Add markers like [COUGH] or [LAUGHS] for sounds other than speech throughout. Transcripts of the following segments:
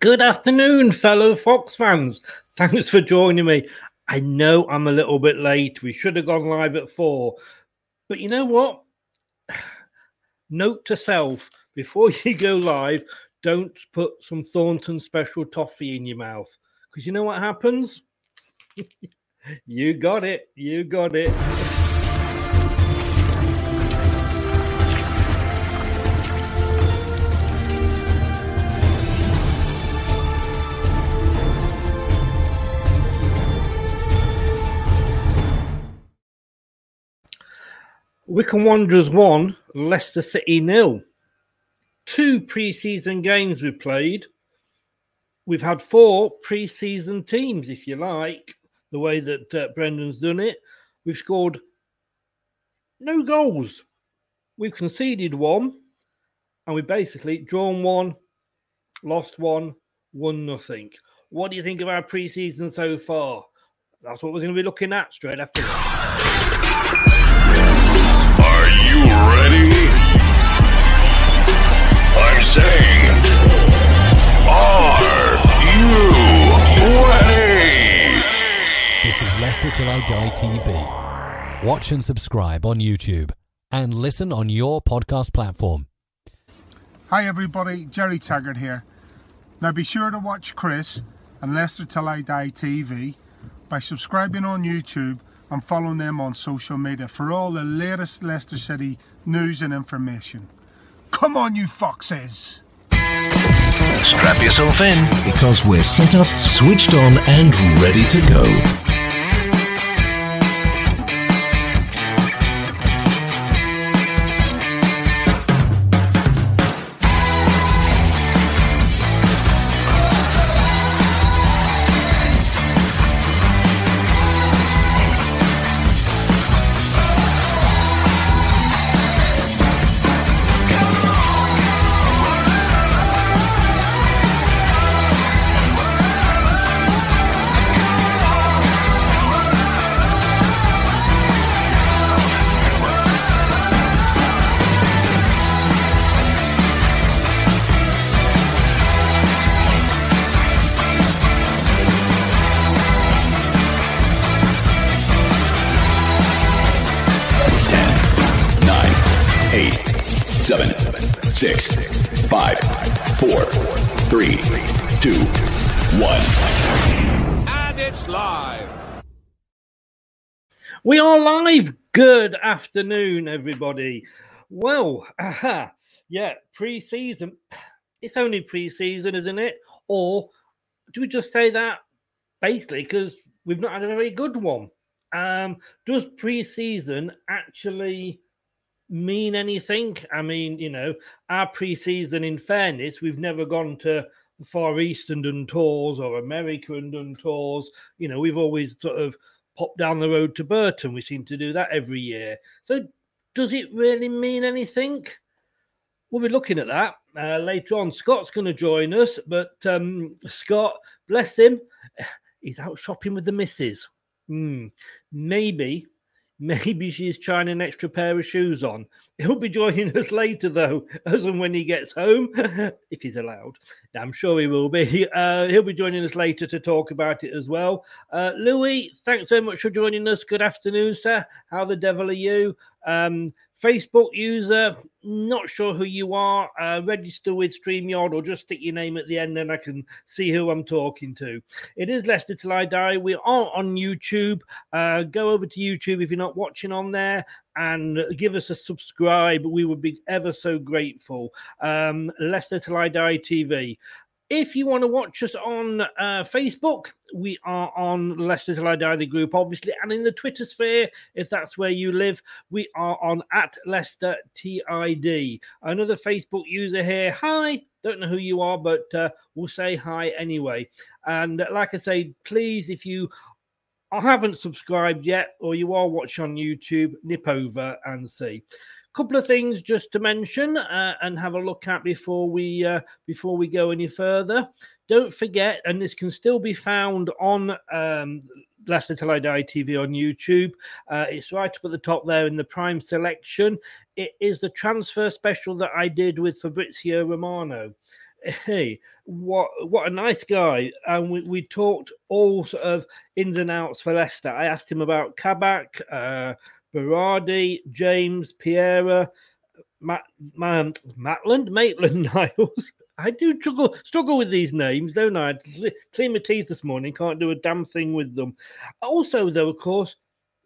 Good afternoon, fellow Fox fans. Thanks for joining me. I know I'm a little bit late. We should have gone live at four. But you know what? [SIGHS] Note to self before [LAUGHS] you go live, don't put some Thornton special toffee in your mouth. Because you know what happens? [LAUGHS] you got it. You got it. Wycombe Wanderers won, Leicester City nil. Two pre-season games we've played. We've had four pre-season teams, if you like, the way that uh, Brendan's done it. We've scored no goals. We've conceded one, and we basically drawn one, lost one, won nothing. What do you think of our pre-season so far? That's what we're going to be looking at straight after I'm saying, are you ready? This is Leicester Till I Die TV. Watch and subscribe on YouTube and listen on your podcast platform. Hi everybody, Jerry Taggart here. Now be sure to watch Chris and Leicester Till I Die TV by subscribing on YouTube and following them on social media for all the latest Leicester City news and information. Come on, you foxes! Strap yourself in because we're set up, switched on, and ready to go. Six, five, four, three, two, one. And it's live. We are live. Good afternoon, everybody. Well, aha, yeah, pre-season. It's only pre-season, isn't it? Or do we just say that basically because we've not had a very good one? Um, does pre-season actually mean anything? I mean, you know, our pre-season, in fairness, we've never gone to Far East and done tours or America and done tours. You know, we've always sort of popped down the road to Burton. We seem to do that every year. So, does it really mean anything? We'll be looking at that uh, later on. Scott's going to join us, but um, Scott, bless him, [SIGHS] he's out shopping with the missus. Hmm. Maybe Maybe she's trying an extra pair of shoes on. He'll be joining us later, though, as and when he gets home, [LAUGHS] if he's allowed. I'm sure he will be. [LAUGHS] Uh, he'll be joining us later to talk about it as well. Uh, Louis, thanks so much for joining us. Good afternoon, sir. How the devil are you? Um, Facebook user, not sure who you are. Uh, register with StreamYard or just stick your name at the end and I can see who I'm talking to. It is Leicester Till I Die. We are on YouTube. Uh, go over to YouTube if you're not watching on there and give us a subscribe. We would be ever so grateful. Um, Leicester Till I Die TV. If you want to watch us on uh, Facebook, we are on Leicester Till I Die the group, obviously, and in the Twitter sphere, if that's where you live, we are on at Leicester TID. Another Facebook user here. Hi, don't know who you are, but uh, we'll say hi anyway. And like I say, please, if you haven't subscribed yet or you are watching on YouTube, nip over and see couple of things just to mention uh, and have a look at before we uh, before we go any further. Don't forget, and this can still be found on um, Till I Die TV on YouTube. Uh, it's right up at the top there in the Prime selection. It is the transfer special that I did with Fabrizio Romano. Hey, what what a nice guy! And we, we talked all sort of ins and outs for Leicester. I asked him about Kabak, uh, Berardi, James, Piera, Matt, Matland, Maitland [LAUGHS] Niles. I do struggle struggle with these names, don't I? Clean my teeth this morning, can't do a damn thing with them. Also, though, of course,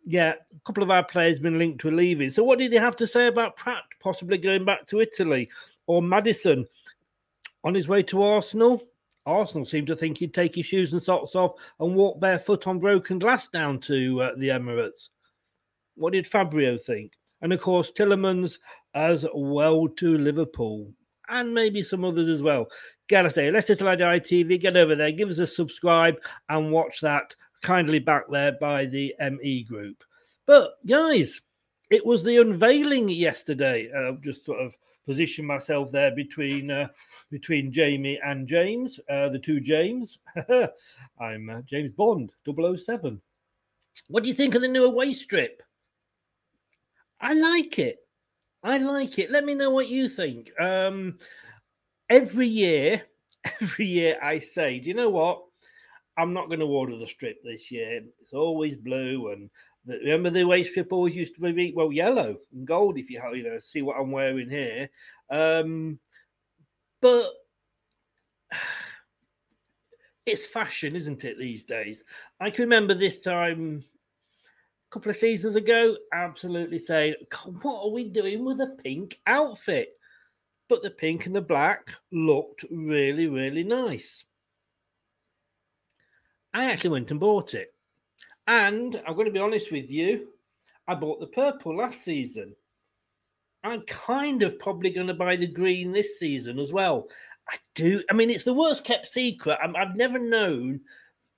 yeah, a couple of our players been linked to leaving. So, what did he have to say about Praet possibly going back to Italy or Maddison on his way to Arsenal? Arsenal seemed to think he'd take his shoes and socks off and walk barefoot on broken glass down to uh, the Emirates. What did Fabio think? And of course, Tielemans as well to Liverpool and maybe some others as well. Gotta say, Leicester Till I Die get over there, give us a subscribe and watch that kindly back there by the ME group. But guys, it was the unveiling yesterday. Uh, just sort of position myself there between uh, between Jamie and James, uh, the two James. [LAUGHS] I'm uh, James Bond, 007. What do you think of the new away strip? I like it. I like it. Let me know what you think. Um, every year, [LAUGHS] every year I say, do you know what? I'm not going to order the strip this year. It's always blue, and the, remember the away strip always used to be well yellow and gold. If you you know see what I'm wearing here, um, but [SIGHS] it's fashion, isn't it? These days, I can remember this time couple of seasons ago, absolutely saying, what are we doing with a pink outfit? But the pink and the black looked really, really nice. I actually went and bought it. And I'm going to be honest with you, I bought the purple last season. I'm kind of probably going to buy the green this season as well. I do. I mean, it's the worst kept secret. i have never known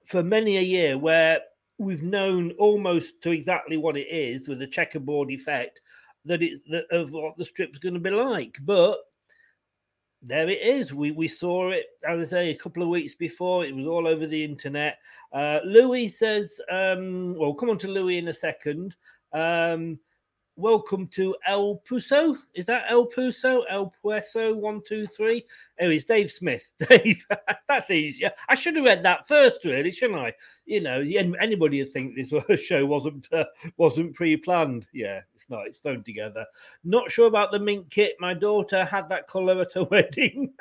for many a year where we've known almost to exactly what it is with the checkerboard effect that it's that of what the strip's going to be like. But there it is. We we saw it, as I say, a couple of weeks before. It was all over the internet. Uh, Louis says, um, well, come on to Louis in a second. Um, welcome to El Puso. Is that El Puso? El Pueso, one, two, three. Oh, it's Dave Smith. [LAUGHS] Dave, that's easier. I should have read that first, really, shouldn't I? You know, anybody would think this [LAUGHS] show wasn't uh, wasn't pre-planned. Yeah, it's not. It's thrown together. Not sure about the mink kit. My daughter had that colour at her [LAUGHS] wedding,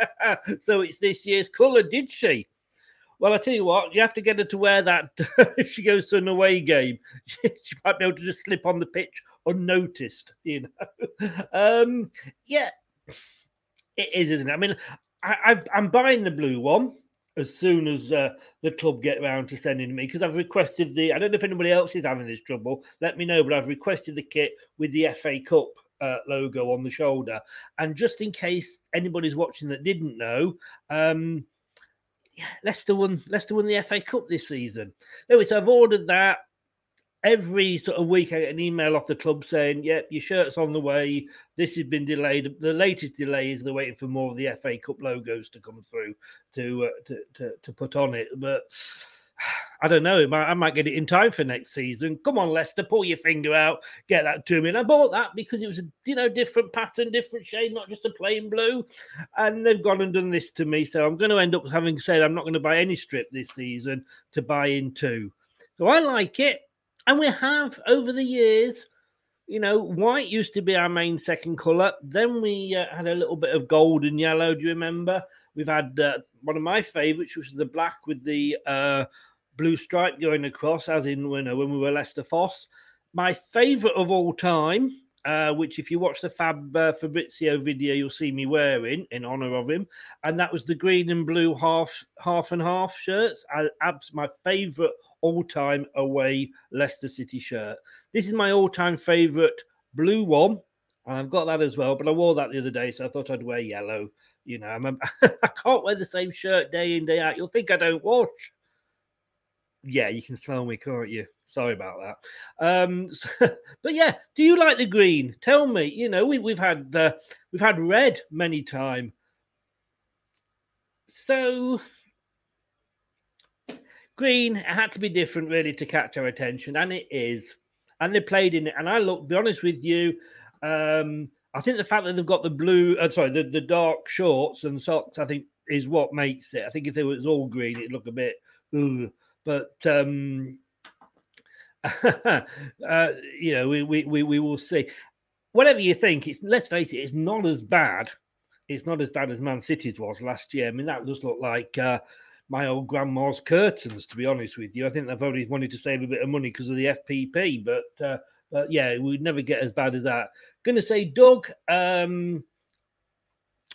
so it's this year's colour. Did she? Well, I tell you what, you have to get her to wear that if she goes to an away game. She, might be able to just slip on the pitch unnoticed, you know. [LAUGHS] um, yeah, it is, isn't it? I mean, I, I, am buying the blue one. as soon as uh, the club get around to sending me because I've requested the. I don't know if anybody else is having this trouble. Let me know, but I've requested the kit with the FA Cup uh, logo on the shoulder. And just in case anybody's watching that didn't know, um, yeah, Leicester won. Leicester won the FA Cup this season. Anyway, so I've ordered that every sort of week I get an email off the club saying, "Yep, your shirt's on the way. This has been delayed. The latest delay is they're waiting for more of the FA Cup logos to come through to uh, to, to, to put on it." But [SIGHS] I don't know. I might get it in time for next season. Come on, Leicester, pull your finger out, get that to me. And I bought that because it was a you know different pattern, different shade, not just a plain blue. And they've gone and done this to me, so I'm going to end up having said I'm not going to buy any strip this season to buy into. So I like it. And we have over the years, you know, white used to be our main second colour. Then we uh, had a little bit of gold and yellow. Do you remember? We've had uh, one of my favourites, which was the black with the uh, blue stripe going across, as in you know, when we were Leicester Fosse. My favourite of all time, uh, which if you watch the Fab uh, Fabrizio video, you'll see me wearing in honour of him, and that was the green and blue half half and half shirts. I, abs my favourite all time away Leicester City shirt. This is my all time favourite blue one. And I've got that as well, but I wore that the other day, so I thought I'd wear yellow. You know, I'm a, [LAUGHS] I can't wear the same shirt day in, day out. You'll think I don't watch. Yeah, you can smell me, can't you? Sorry about that. Um, [LAUGHS] so, but yeah, do you like the green? Tell me. You know, we, we've had uh, we've had red many time. So Green it had to be different, really, to catch our attention, and it is. And they played in it. And I look, be honest with you, um, I think the fact that they've got the blue, uh, sorry, the, the dark shorts and socks, I think is what makes it. I think if it was all green, it'd look a bit, ugh. but um, [LAUGHS] uh, you know, we, we we we will see. Whatever you think, it's let's face it, it's not as bad. It's not as bad as Man City's was last year. I mean, that does look like. Uh, my old grandma's curtains, to be honest with you. I think they probably wanted to save a bit of money because of the FFP, but uh, but yeah, we'd never get as bad as that. To say, Doug, um,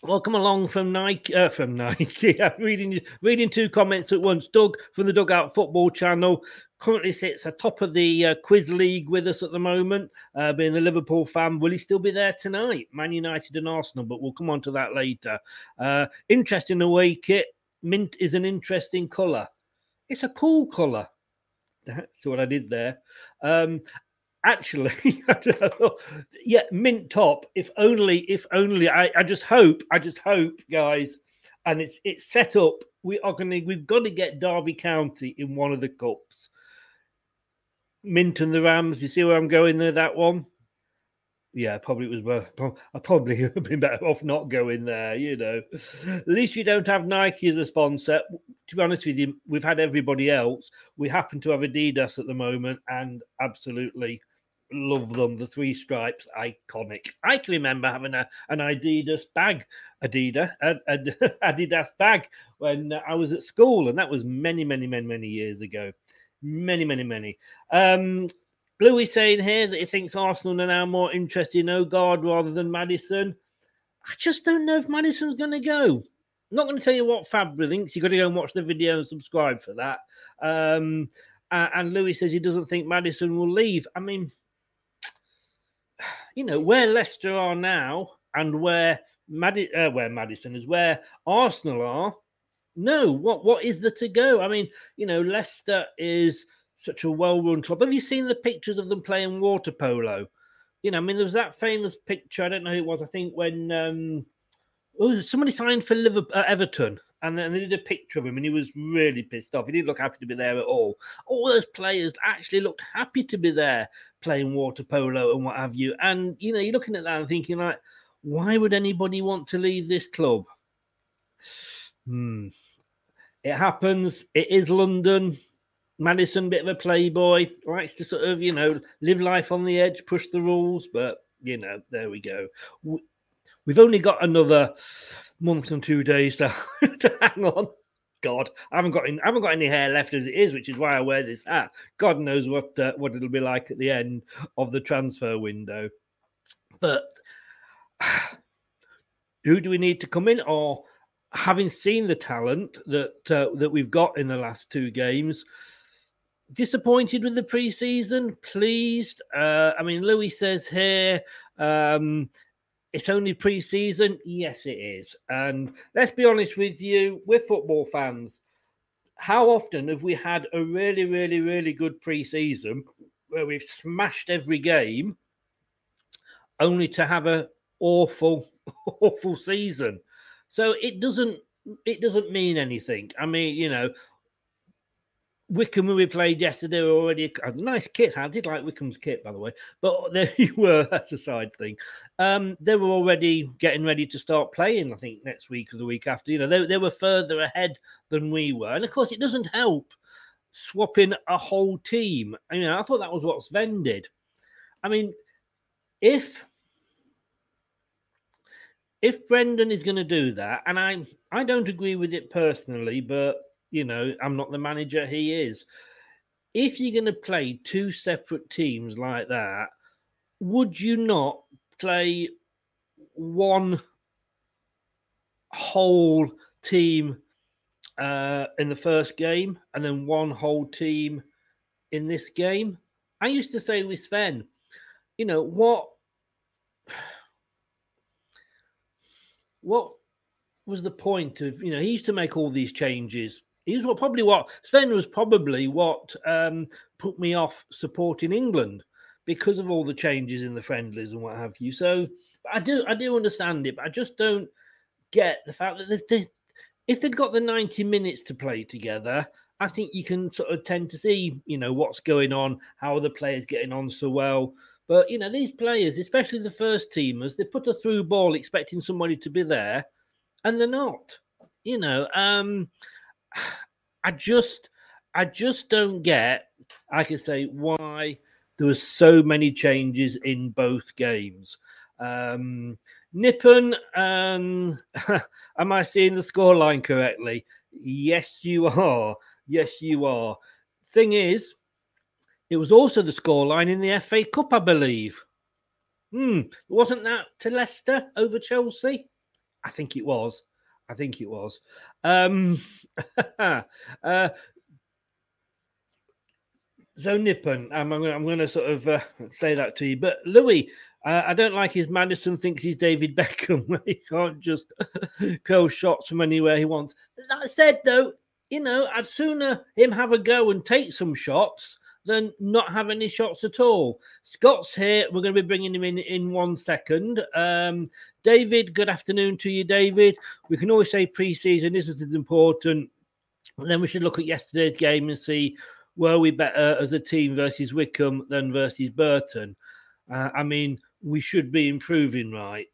welcome along from Nike. Uh, from [LAUGHS] Nike, reading reading two comments at once. Doug from the Dugout Football Channel currently sits atop of the uh, quiz league with us at the moment. Uh, being a Liverpool fan, will he still be there tonight? Man United and Arsenal, but we'll come on to that later. Uh, interesting away kit mint is an interesting color. It's a cool color. That's what I did there. Um, actually, [LAUGHS] yeah, mint top. If only, if only. I, I just hope, I just hope, guys, and it's it's set up. We are going to, we've got to get Derby County in one of the cups. Mint and the Rams. You see where I'm going there? That one yeah, probably it was worth. I probably [LAUGHS] would have been better off not going there. You know, at least you don't have Nike as a sponsor. To be honest with you, we've had everybody else. We happen to have Adidas at the moment, and absolutely love them. The three stripes, iconic. I can remember having a an Adidas bag, Adidas, [LAUGHS] Adidas bag when I was at school, and that was many, many, many, many years ago. Many, many, many. Um, Louis saying here that he thinks Arsenal are now more interested in Odegaard rather than Maddison. I just don't know if Maddison's going to go. I'm not going to tell you what Fabry thinks. You've got to go and watch the video and subscribe for that. Um, and Louis says he doesn't think Maddison will leave. I mean, you know, where Leicester are now and where Mad- uh, where Maddison is, where Arsenal are. No, what what is there to go? I mean, you know, Leicester is such a well-run club. Have you seen the pictures of them playing water polo? You know, I mean, there was that famous picture. I don't know who it was. I think when um, oh, somebody signed for Liverpool, uh, Everton, and then they did a picture of him, and he was really pissed off. He didn't look happy to be there at all. All those players actually looked happy to be there playing water polo and what have you. And you know, you're looking at that and thinking like, why would anybody want to leave this club? Hmm. It happens. It is London. Maddison, bit of a playboy, likes to sort of, you know, live life on the edge, push the rules, but you know, there we go. We've only got another month and two days to, [LAUGHS] to hang on. God, I haven't got in, I haven't got any hair left as it is, which is why I wear this hat. God knows what uh, what it'll be like at the end of the transfer window. But [SIGHS] who do we need to come in? Or having seen the talent that uh, that we've got in the last two games, disappointed with the preseason. Pleased. Uh, I mean, Louis says here. Um, it's only pre-season. Yes, it is. And let's be honest with you, we're football fans. How often have we had a really, really, really good pre-season where we've smashed every game, only to have a awful, [LAUGHS] awful season? So it doesn't it doesn't mean anything. I mean, you know, Wycombe, who we played yesterday, were already a nice kit. I did like Wycombe's kit, by the way, but [LAUGHS] there you were. That's a side thing. Um, they were already getting ready to start playing. I think next week or the week after. You know, they, they were further ahead than we were, and of course, it doesn't help swapping a whole team. I mean, I thought that was what Sven did. I mean, if if Brendan is going to do that, and I I don't agree with it personally, but you know, I'm not the manager, he is. If you're going to play two separate teams like that, would you not play one whole team uh, in the first game and then one whole team in this game? I used to say with Sven, you know, what what was the point of you know he used to make all these changes he was what, probably what Sven was probably what um, put me off supporting England because of all the changes in the friendlies and what have you. So I do I do understand it, but I just don't get the fact that they, if they'd got the 90 minutes to play together, I think you can sort of tend to see, you know, what's going on, how are the players getting on so well. But you know, these players, especially the first teamers, they put a through ball expecting somebody to be there, and they're not. You know, um, [SIGHS] I just, I just don't get. I can say why there were so many changes in both games. Um, Nippon, um, [LAUGHS] am I seeing the scoreline correctly? Yes, you are. Yes, you are. Thing is, it was also the scoreline in the FA Cup, I believe. Hmm, wasn't that to Leicester over Chelsea? I think it was. I think it was. Um, [LAUGHS] uh, so Nippon, I'm, I'm going to sort of uh, say that to you. But Louis, uh, I don't like his Maddison thinks he's David [LAUGHS] Beckham. he can't just [LAUGHS] curl shots from anywhere he wants. That said, though, you know, I'd sooner him have a go and take some shots than not have any shots at all. Scott's here. We're going to be bringing him in in one second. Um, David, good afternoon to you, David. We can always say pre-season isn't as important. And then we should look at yesterday's game and see were we better as a team versus Wycombe than versus Burton. Uh, I mean, we should be improving, right?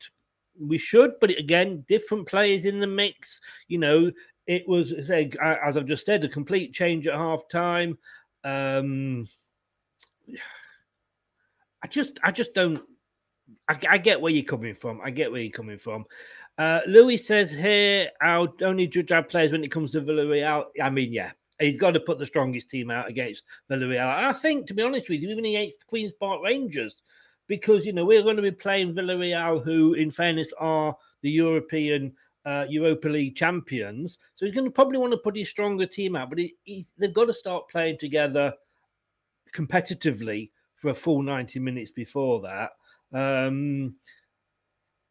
We should, but again, different players in the mix. You know, it was, as I've just said, a complete change at half time. Um, [SIGHS] I just, I just don't. I, I, get where you're coming from. I get where you're coming from. Uh, Louis says here, I'll only judge our players when it comes to Villarreal. I mean, yeah, he's got to put the strongest team out against Villarreal. I think, to be honest with you, even against the Queen's Park Rangers, because you know we're going to be playing Villarreal, who, in fairness, are the European uh, Europa League champions. So he's going to probably want to put his stronger team out, but he, they've got to start playing together competitively for a full 90 minutes before that. Um,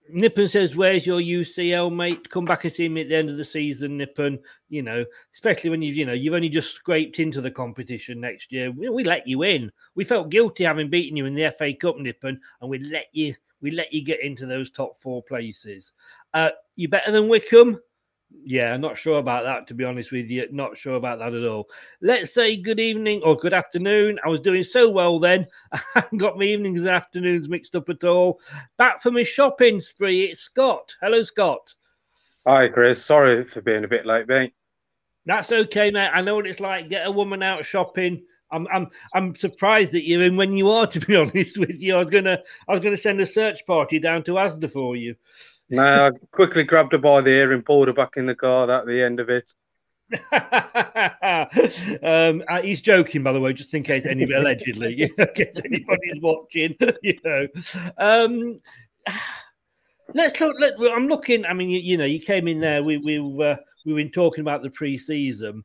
Nippon says, Where's your UCL, mate? Come back and see me at the end of the season, Nippon. You know, especially when you've, you know, you've only just scraped into the competition next year. We, we let you in. We felt guilty having beaten you in the FA Cup, Nippon, and we let you we let you get into those top four places. Uh, you better than Wycombe? Yeah, I'm not sure about that, to be honest with you. Not sure about that at all. Let's say good evening or good afternoon. I was doing so well then. [LAUGHS] I haven't got my evenings and afternoons mixed up at all. Back from my shopping spree, it's Scott. Hello, Scott. Hi, Chris. Sorry for being a bit late, mate. That's okay, mate. I know what it's like. Get a woman out shopping. I'm I'm I'm surprised that you and when you are, [LAUGHS] to be honest with you. I was gonna I was gonna send a search party down to Asda for you. No, I quickly grabbed her by the ear and pulled her back in the car at the end of it. [LAUGHS] um, uh, he's joking, by the way, just in case any allegedly, [LAUGHS] you know, in case anybody's watching, [LAUGHS] you know. Um, Let's look. Let, I'm looking. I mean, you, you know, you came in there. We we were we were talking about the pre-season.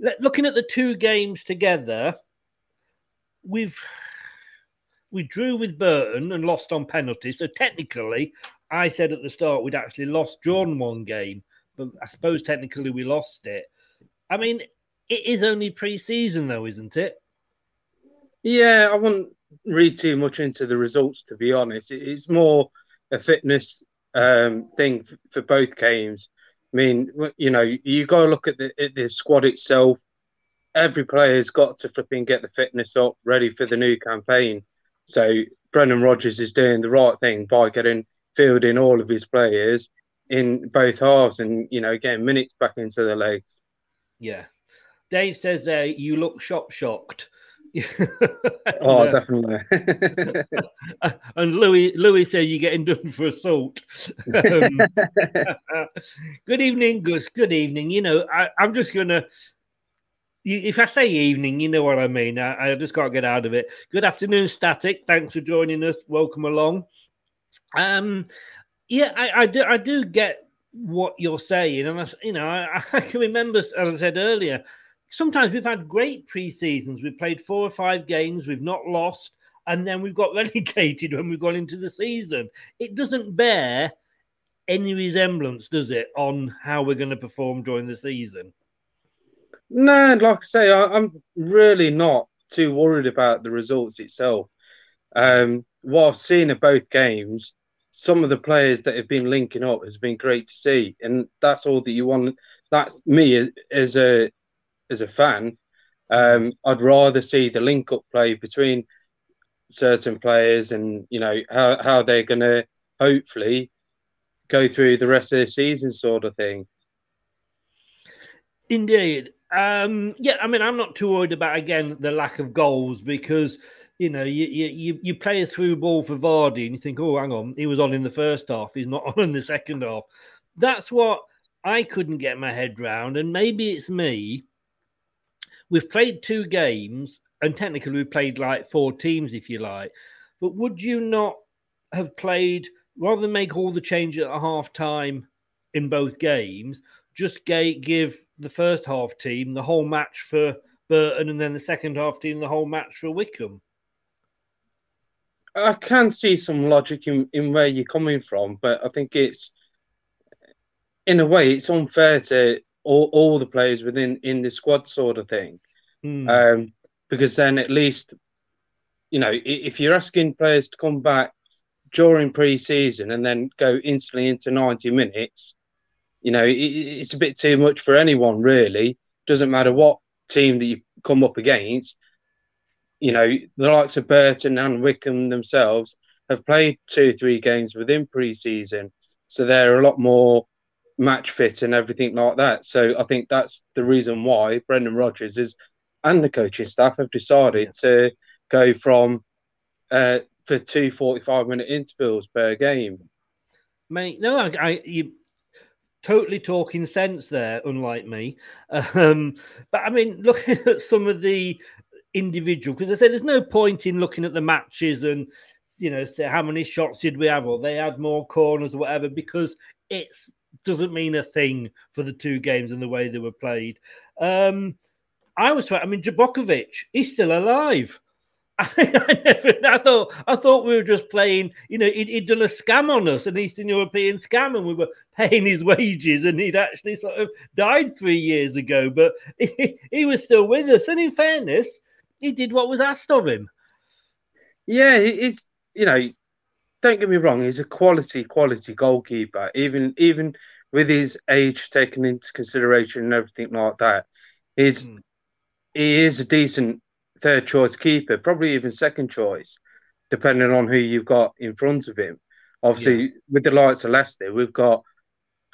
Let, looking at the two games together, we've we drew with Burton and lost on penalties. So technically, I said at the start we'd actually lost drawn one game, but I suppose technically we lost it. I mean, it is only pre-season though, isn't it? Yeah, I wouldn't read too much into the results to be honest. It's more a fitness um, thing for both games. I mean, you know, you got to look at the, at the squad itself. Every player's got to flipping get the fitness up, ready for the new campaign. So Brendan Rodgers is doing the right thing by getting fielding all of his players in both halves, and you know, getting minutes back into the legs. Yeah, Dave says there you look shop shocked. [LAUGHS] oh, definitely. [LAUGHS] and Louis Louis says you're getting done for assault. [LAUGHS] Um, good evening, Gus. Good evening. You know, I, am just gonna. If I say evening, you know what I mean. I, I just can't get out of it. Good afternoon, Static. Thanks for joining us. Welcome along. Um, yeah, I, I do. I do get what you're saying, and I, you know, I, [LAUGHS] I can remember, as I said earlier, sometimes we've had great pre seasons. We've played four or five games, we've not lost, and then we've got [LAUGHS] relegated when we've gone into the season. It doesn't bear any resemblance, does it, on how we're going to perform during the season? No, like I say, I, am really not too worried about the results itself. Um, what I've seen of both games, some of the players that have been linking up has been great to see, and that's all that you want. That's me as a as a fan, um, I'd rather see the link up play between certain players and you know how, how they're going to hopefully go through the rest of the season, sort of thing. Indeed. Um, yeah, I mean, I'm not too worried about again the lack of goals because you know you you you play a through ball for Vardy and you think, oh, hang on, he was on in the first half, he's not [LAUGHS] on in the second half. That's what I couldn't get my head round, and maybe it's me we've played two games, and technically we played like four teams, if you like. But would you not have played rather than make all the changes at half time in both games? Just give the first half team the whole match for Burton, and then the second half team the whole match for Wycombe. I can see some logic in, in where you're coming from, but I think it's in a way it's unfair to all, all the players within in the squad sort of thing. Mm. Um, because then at least, you know, if you're asking players to come back during pre-season and then go instantly into 90 minutes, you know, it, it's a bit too much for anyone really. Doesn't matter what team that you come up against. You know, the likes of Burton and Wycombe themselves have played two, three games within pre-season, so they're a lot more match fit and everything like that. So I think that's the reason why Brendan Rodgers is and the coaching staff have decided to go from uh, for two 45 minute intervals per game. Mate, no, I, I you totally talking sense there, unlike me. [LAUGHS] Um, but I mean, looking at some of the individual, because I said there's no point in looking at the matches and you know, say how many shots did we have, or they had more corners or whatever, because it doesn't mean a thing for the two games and the way they were played. Um, I was, I mean, Jakupovic, he's still alive. I, [LAUGHS] I, never, I thought I thought we were just playing. You know, he'd, he'd, done a scam on us, an Eastern European scam, and we were [LAUGHS] paying his wages. And he'd actually sort of died three years ago, but [LAUGHS] he, he was still with us. And in fairness, he did what was asked of him. Yeah, he's you know, don't get me wrong, he's a quality quality goalkeeper. Even even with his age taken into consideration and everything like that, he's mm. he is a decent third choice keeper, probably even second choice, depending on who you've got in front of him. Obviously, yeah. with the likes of Leicester, we've got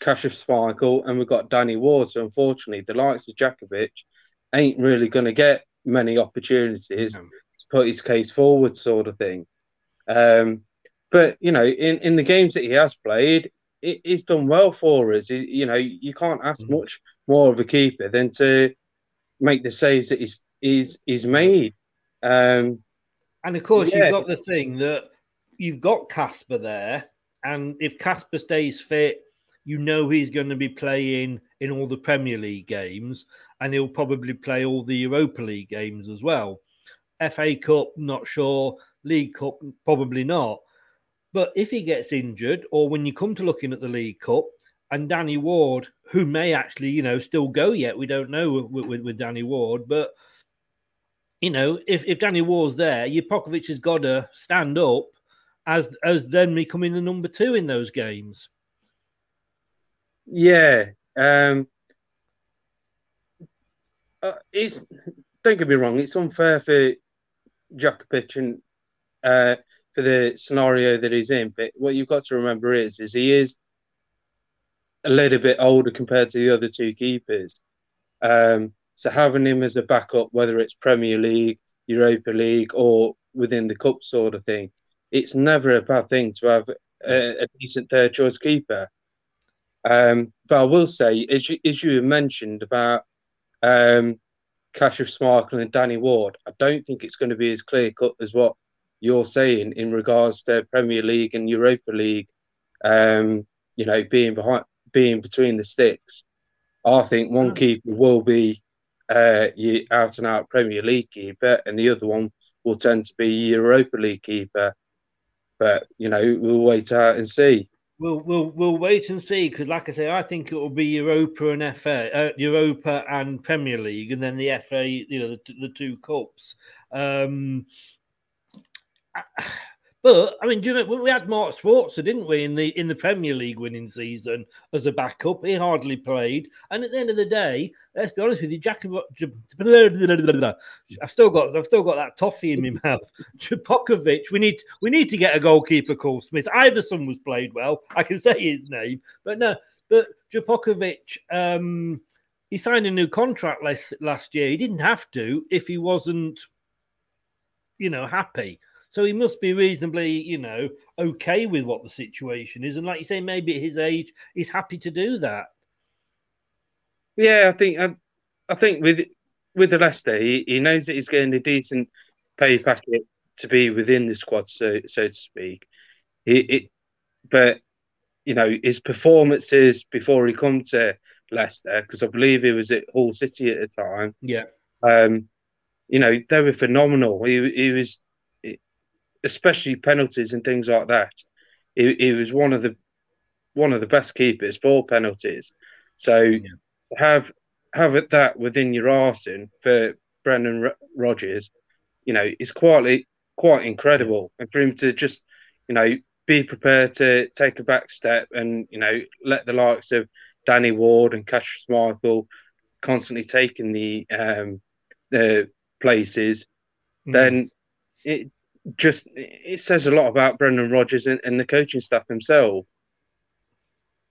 Kasper Schmeichel and we've got Danny Ward. So unfortunately, the likes of Jakovic ain't really going to get many opportunities no. to put his case forward, sort of thing. Um, but you know, in, in the games that he has played, it, he's done well for us. It, you know, you can't ask mm-hmm. much more of a keeper than to make the saves that he's he's, he's made. Um, and of course, yeah. you've got the thing that you've got Kasper there, And if Kasper stays fit, you know he's going to be playing in all the Premier League games, and he'll probably play all the Europa League games as well. FA Cup, not sure. League Cup, probably not. But if he gets injured, or when you come to looking at the League Cup, and Danny Ward, who may actually, you know, still go yet, we don't know with, with, with Danny Ward, but you know, if, if Danny Ward's there, Jablkovic has got to stand up as as then becoming the number two in those games. Yeah, um, uh, it's don't get me wrong, it's unfair for Jakovic and uh, for the scenario that he's in. But what you've got to remember is, is he is a little bit older compared to the other two keepers. Um, so having him as a backup, whether it's Premier League, Europa League, or within the cup sort of thing, it's never a bad thing to have a, a decent third choice keeper. Um, but I will say, as you, as you mentioned about um, Kasper Schmeichel and Danny Ward, I don't think it's going to be as clear cut as what you're saying in regards to Premier League and Europa League. Um, you know, being behind, being between the sticks. I think one hmm. keeper will be uh, your out and out Premier League keeper, and the other one will tend to be Europa League keeper. But you know, we'll wait out and see. We'll we'll we'll wait and see because, like I say, I think it will be Europa and FA, uh, Europa and Premier League, and then the FA, you know, the, the two cups. Um, but I mean, do you know, we had Mark Schwarzer, didn't we, in the in the Premier League winning season as a backup? He hardly played, and at the end of the day, let's be honest with you, Jack. I've still got I've still got that toffee in my [LAUGHS] mouth. Jablkovic, we need we need to get a goalkeeper called Smith. Iversen was played well. I can say his name, but no, but Jablkovic. Um, he signed a new contract last last year. He didn't have to if he wasn't, you know, happy. So he must be reasonably, you know, okay with what the situation is. And like you say, maybe at his age, he's happy to do that. Yeah, I think I, I think with with the Leicester, he, he knows that he's getting a decent pay packet to be within the squad, so so to speak. It, it but you know his performances before he come to Leicester, because I believe he was at Hull City at the time. Yeah. Um, you know they were phenomenal. He he was especially penalties and things like that. He, he was one of the one of the best keepers for penalties. So yeah. have have it that within your arsenal for Brendan Rodgers, you know, is quite quite incredible, and for him to just, you know, be prepared to take a back step and you know let the likes of Danny Ward and Kasper Schmeichel constantly taking the um, the places, mm. then it just it says a lot about Brendan Rodgers and, and the coaching staff himself.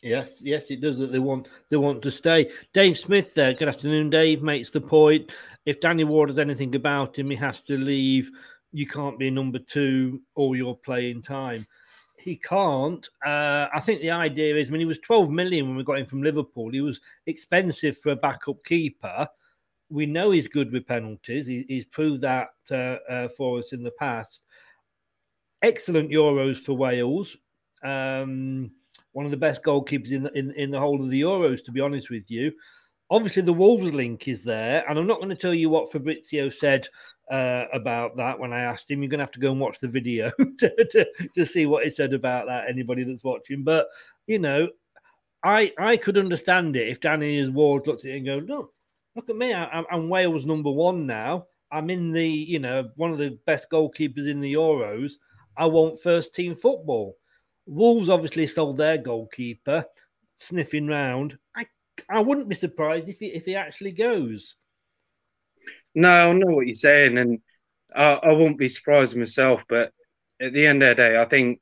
Yes, yes, it does. That they want they want to stay. Dave Smith there. Good afternoon, Dave. Makes the point. If Danny Ward has anything about him, he has to leave. You can't be number two all your playing time. He can't. Uh, I think the idea is I mean, he was 12 million when we got him from Liverpool, he was expensive for a backup keeper we know he's good with penalties. He, he's proved that uh, uh, for us in the past. Excellent Euros for Wales. Um, one of the best goalkeepers in the, in, in the whole of the Euros, to be honest with you. Obviously, the Wolves link is there, and I'm not going to tell you what Fabrizio said uh, about that when I asked him. You're going to have to go and watch the video [LAUGHS] to, to, to see what he said about that. Anybody that's watching, but you know, I I could understand it if Danny Ward looked at it and go, no, look at me. I, am Wales number one now. I'm in the, you know, one of the best goalkeepers in the Euros. I want first team football. Wolves obviously sold their goalkeeper, sniffing round. I, I wouldn't be surprised if he, if he actually goes. No, I know what you're saying, and I, I won't be surprised myself. But at the end of the day, I think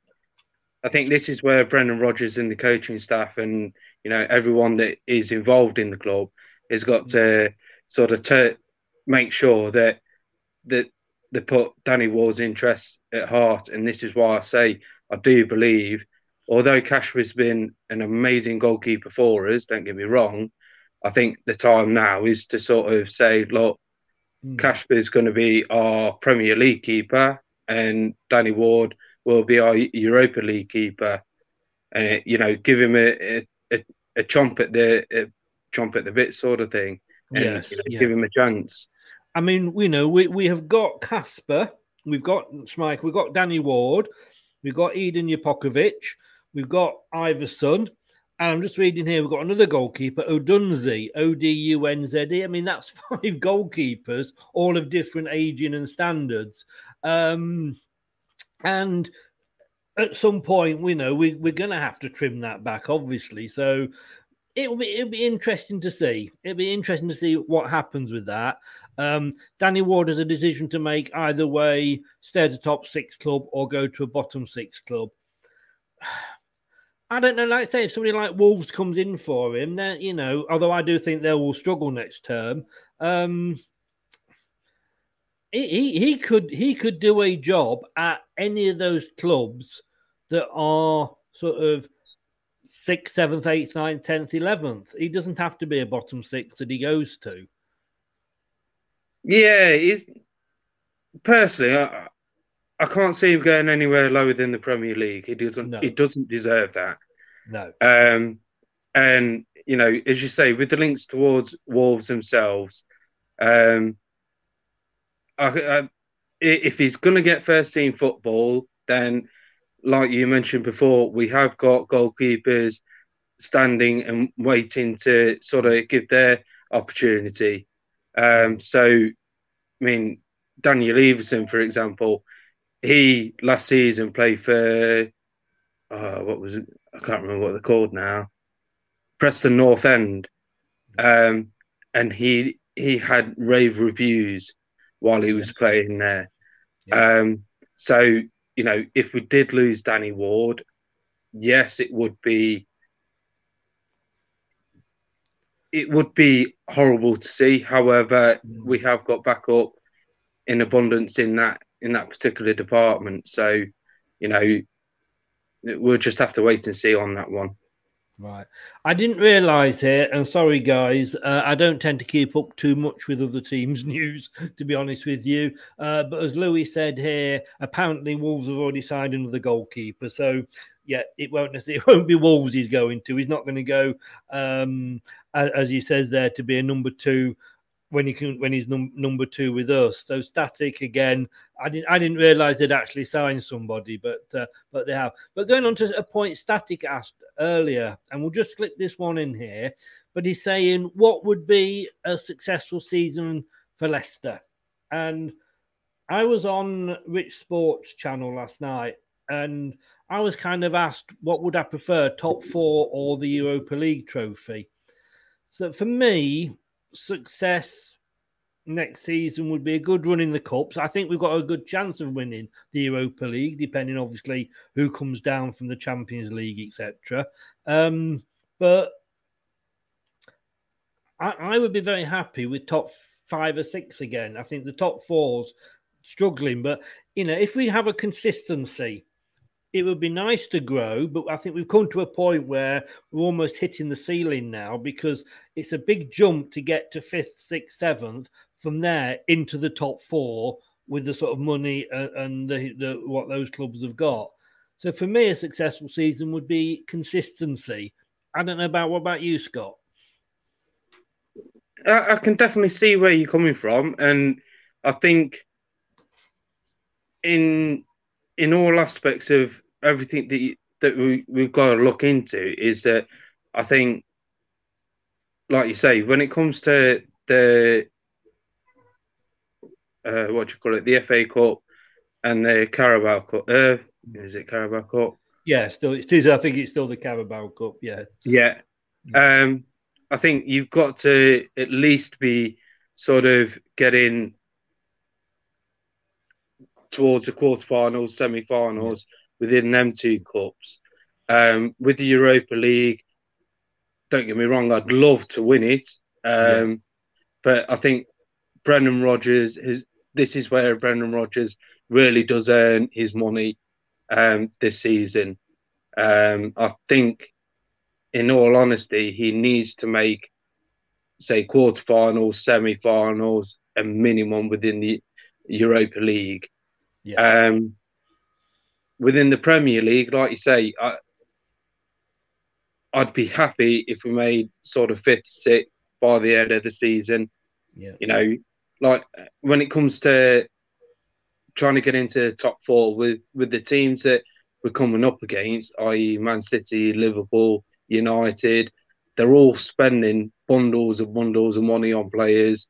I think this is where Brendan Rodgers and the coaching staff and you know everyone that is involved in the club has got to sort of to make sure that that they put Danny Ward's interests at heart. And this is why I say I do believe, although Cash has been an amazing goalkeeper for us, don't get me wrong, I think the time now is to sort of say, look, mm. Is going to be our Premier League keeper, and Danny Ward will be our Europa League keeper. and it, you know give him a a, a chomp at the a chomp at the bit sort of thing, and Yes, you know, yeah. give him a chance. I mean, we know we, we have got Kasper, we've got Smike, we've got Danny Ward, we've got Eldin Jakupovic, we've got Iversen, and I'm just reading here, we've got another goalkeeper, Odunze, O D U N Z E. I mean, that's [LAUGHS] five goalkeepers, all of different aging and standards. Um, and at some point, we know we, we're going to have to trim that back, obviously. So it'll be it'll be interesting to see. It'll be interesting to see what happens with that. Um, Danny Ward has a decision to make either way: stay at a top six club or go to a bottom six club. [SIGHS] I don't know. Like I say, if somebody like Wolves comes in for him, then you know. Although I do think they will struggle next term. Um, he, he he could he could do a job at any of those clubs that are sort of sixth, seventh, eighth, ninth, tenth, eleventh. He doesn't have to be a bottom six that he goes to. Yeah, he's personally, I, I can't see him going anywhere lower than the Premier League. He doesn't. No. He doesn't deserve that. No. Um, and you know, as you say, with the links towards Wolves themselves, um, I, I, if he's going to get first team football, then, like you mentioned before, we have got goalkeepers standing and waiting to sort of give their opportunity. Um, so, I mean, Daniel Iversen, for example, he last season played for uh, what was it? I can't remember what they're called now. Preston North End, um, and he he had rave reviews while he was playing there. Um, so you know, if we did lose Danny Ward, yes, it would be it would be horrible to see. However, mm. we have got backup in abundance in that in that particular department. So, you know, we'll just have to wait and see on that one. Right. I didn't realise here, and sorry guys, uh, I don't tend to keep up too much with other teams' [LAUGHS] news, to be honest with you. Uh, but as Louis said here, apparently Wolves have already signed another goalkeeper. So yeah, it won't necessarily, [LAUGHS] it won't be Wolves he's going to. He's not going to go, um, as he says there, to be a number two when he can when he's num- number two with us. So static again. I didn't I didn't realise they'd actually signed somebody, but uh, but they have. But going on to a point static asked earlier, and we'll just slip this one in here. But he's saying what would be a successful season for Leicester, and I was on Rich Sports channel last night, and I was kind of asked what would I prefer, top four or the Europa League trophy. So for me, success next season would be a good run in the cups. I think we've got a good chance of winning the Europa League, depending obviously who comes down from the Champions League, etc. Um, but I, I would be very happy with top five or six again. I think the top four's struggling, but you know, if we have a consistency, it would be nice to grow, but I think we've come to a point where we're almost hitting the ceiling now because it's a big jump to get to fifth, sixth, seventh, from there into the top four with the sort of money and, the, the what those clubs have got. So for me, a successful season would be consistency. I don't know about what about you, Scott? I, I can definitely see where you're coming from, and I think in in all aspects of everything that you, that we, we've got to look into is that I think, like you say, when it comes to the uh, what do you call it, the FA Cup and the Carabao Cup, uh, is it Carabao Cup? Yeah, still it is. I think it's still the Carabao Cup. Yeah, Yeah. Um, I think you've got to at least be sort of getting towards the quarterfinals, semi-finals within them two cups. Um, with the Europa League, don't get me wrong, I'd love to win it, um, but I think Brendan Rodgers, his, this is where Brendan Rodgers really does earn his money um, this season. Um, I think, in all honesty, he needs to make, say, quarterfinals, semi-finals, a minimum within the Europa League. Yeah, Um, within the Premier League, like you say, I, I'd be happy if we made sort of fifth, sixth by the end of the season. Yeah. You know, like when it comes to trying to get into the top four with with the teams that we're coming up against, i.e., Man City, Liverpool, United, they're all spending bundles and bundles of money on players.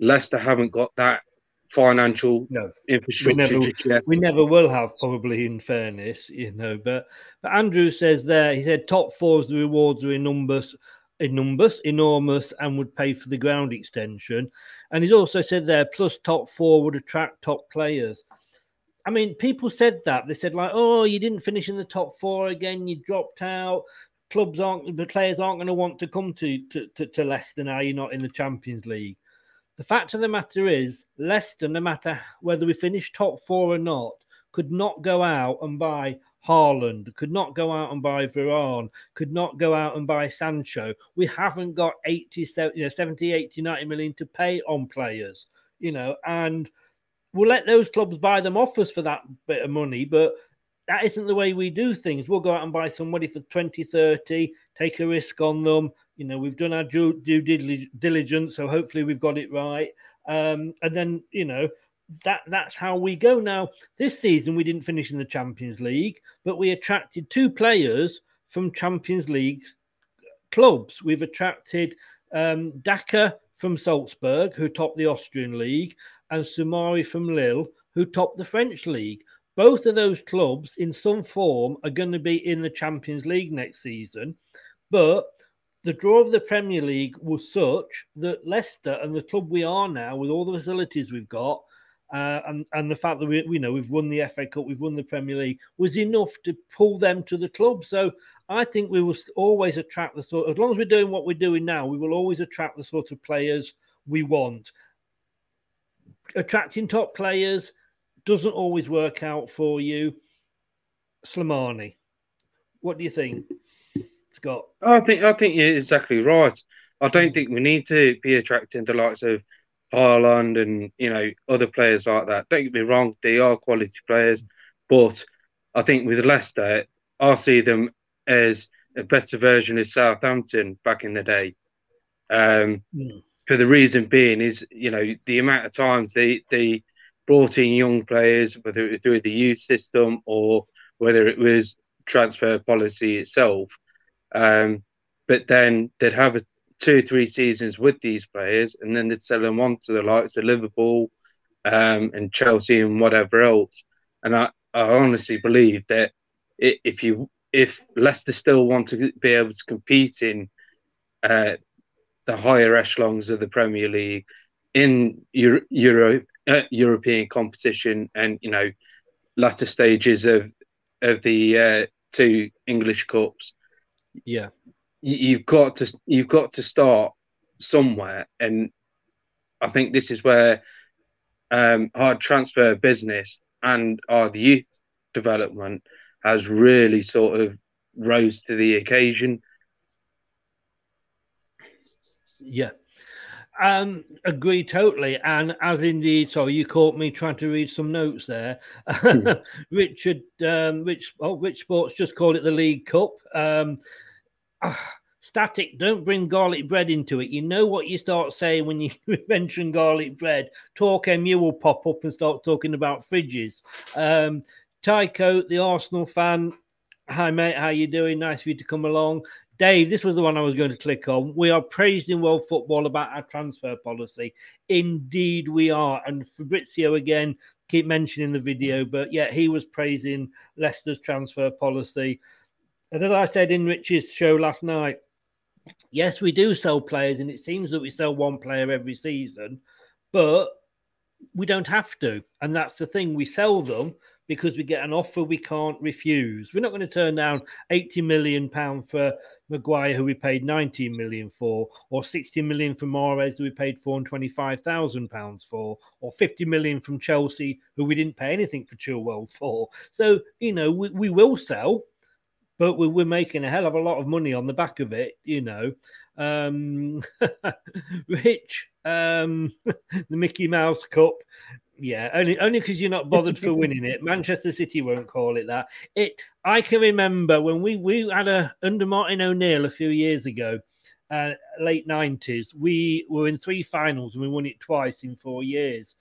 Leicester haven't got that financial no, infrastructure. We never, we never will have, probably, in fairness, you know. But, but Andrew says there, he said top fours, the rewards are in numbers, in numbers, enormous, and would pay for the ground extension. And he's also said there, plus top four would attract top players. I mean, people said that. They said, like, oh, you didn't finish in the top four again, you dropped out. Clubs aren't, the players aren't going to want to come to, to, to, to Leicester now you're not in the Champions League. The fact of the matter is, Leicester, no matter whether we finish top four or not, could not go out and buy Haaland, could not go out and buy Varane, could not go out and buy Sancho. We haven't got 80, 70, you know, 70 80, 90 million to pay on players, you know, and we'll let those clubs buy them off us for that bit of money, but that isn't the way we do things. We'll go out and buy somebody for 20, 30, take a risk on them. You know, we've done our due, due diligence, so hopefully we've got it right. Um, and then, you know, that that's how we go now. This season we didn't finish in the Champions League, but we attracted two players from Champions League clubs. We've attracted um, Daka from Salzburg, who topped the Austrian league, and Soumaré from Lille, who topped the French league. Both of those clubs, in some form, are going to be in the Champions League next season. But the draw of the Premier League was such that Leicester and the club we are now, with all the facilities we've got, uh, and and the fact that we, know we've won the FA Cup, we've won the Premier League, was enough to pull them to the club. So I think we will always attract the sort. As long as we're doing what we're doing now, we will always attract the sort of players we want. Attracting top players doesn't always work out for you. Slimani, what do you think, Scott? I think I think you're exactly right. I don't think we need to be attracting the likes of Haaland and you know other players like that. Don't get me wrong; they are quality players, but I think with Leicester, I see them as a better version of Southampton back in the day. Um, mm. For the reason being is you know the amount of times they they brought in young players, whether it was through the youth system or whether it was transfer policy itself. Um, but then they'd have a, two or three seasons with these players, and then they'd sell them on to the likes of Liverpool um, and Chelsea and whatever else. And I, I honestly believe that if you if Leicester still want to be able to compete in uh, the higher echelons of the Premier League in Euro, uh, European competition and you know latter stages of of the uh, two English cups. Yeah, you, have got to you've got to start somewhere, and I think this is where um, our transfer business and our youth development has really sort of rose to the occasion. Yeah, um, agree totally. And as indeed, sorry, you caught me trying to read some notes there. Hmm. [LAUGHS] Richard, um, Rich, oh, Rich Sports just called it the League Cup. Um, uh, static, don't bring garlic bread into it. You know what you start saying when you [LAUGHS] mention garlic bread. Talk MU will pop up and start talking about fridges. Um, Tycho, the Arsenal fan, hi mate, how you doing? Nice for you to come along. Dave, this was the one I was going to click on. We are praised in World Football about our transfer policy. Indeed, we are. And Fabrizio, again, keep mentioning the video, but yeah, he was praising Leicester's transfer policy. And as I said in Rich's show last night, yes, we do sell players, and it seems that we sell one player every season, but we don't have to. And that's the thing, we sell them because we get an offer we can't refuse. We're not going to turn down 80 million pound for Maguire, who we paid 19 million for, or 60 million for Mahrez, who we paid 425,000 pounds for, or 50 million from Chelsea, who we didn't pay anything for Chilwell for. So, you know, we, we will sell, but we, we're making a hell of a lot of money on the back of it, you know. Um, [LAUGHS] Rich, um, [LAUGHS] the Mickey Mouse Cup. Yeah, only only because you're not bothered for winning it. [LAUGHS] Manchester City won't call it that. It. I can remember when we we had a under Martin O'Neill a few years ago, uh, late nineties. We were in three finals and we won it twice in four years.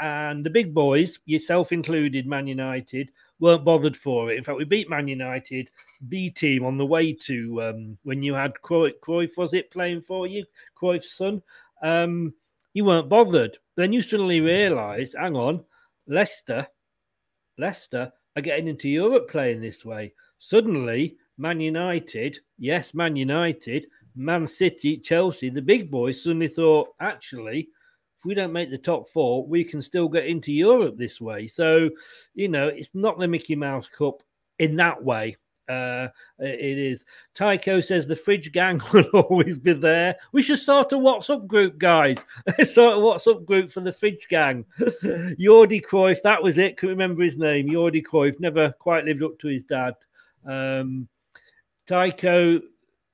And the big boys, yourself included, Man United, weren't bothered for it. In fact, we beat Man United, B team, on the way to um, when you had Cruyff, Cruyff, was it playing for you, Cruyff's son. Um, you weren't bothered. Then you suddenly realised, hang on, Leicester, Leicester are getting into Europe playing this way. Suddenly, Man United, yes, Man United, Man City, Chelsea, the big boys suddenly thought, actually, if we don't make the top four, we can still get into Europe this way. So, you know, it's not the Mickey Mouse Cup in that way. Uh, it is. Tycho says the fridge gang [LAUGHS] will always be there. We should start a WhatsApp group, guys. Let's [LAUGHS] start a WhatsApp group for the fridge gang. [LAUGHS] Jordi Cruyff, that was it. Can remember his name. Jordi Cruyff never quite lived up to his dad. Um, Tycho,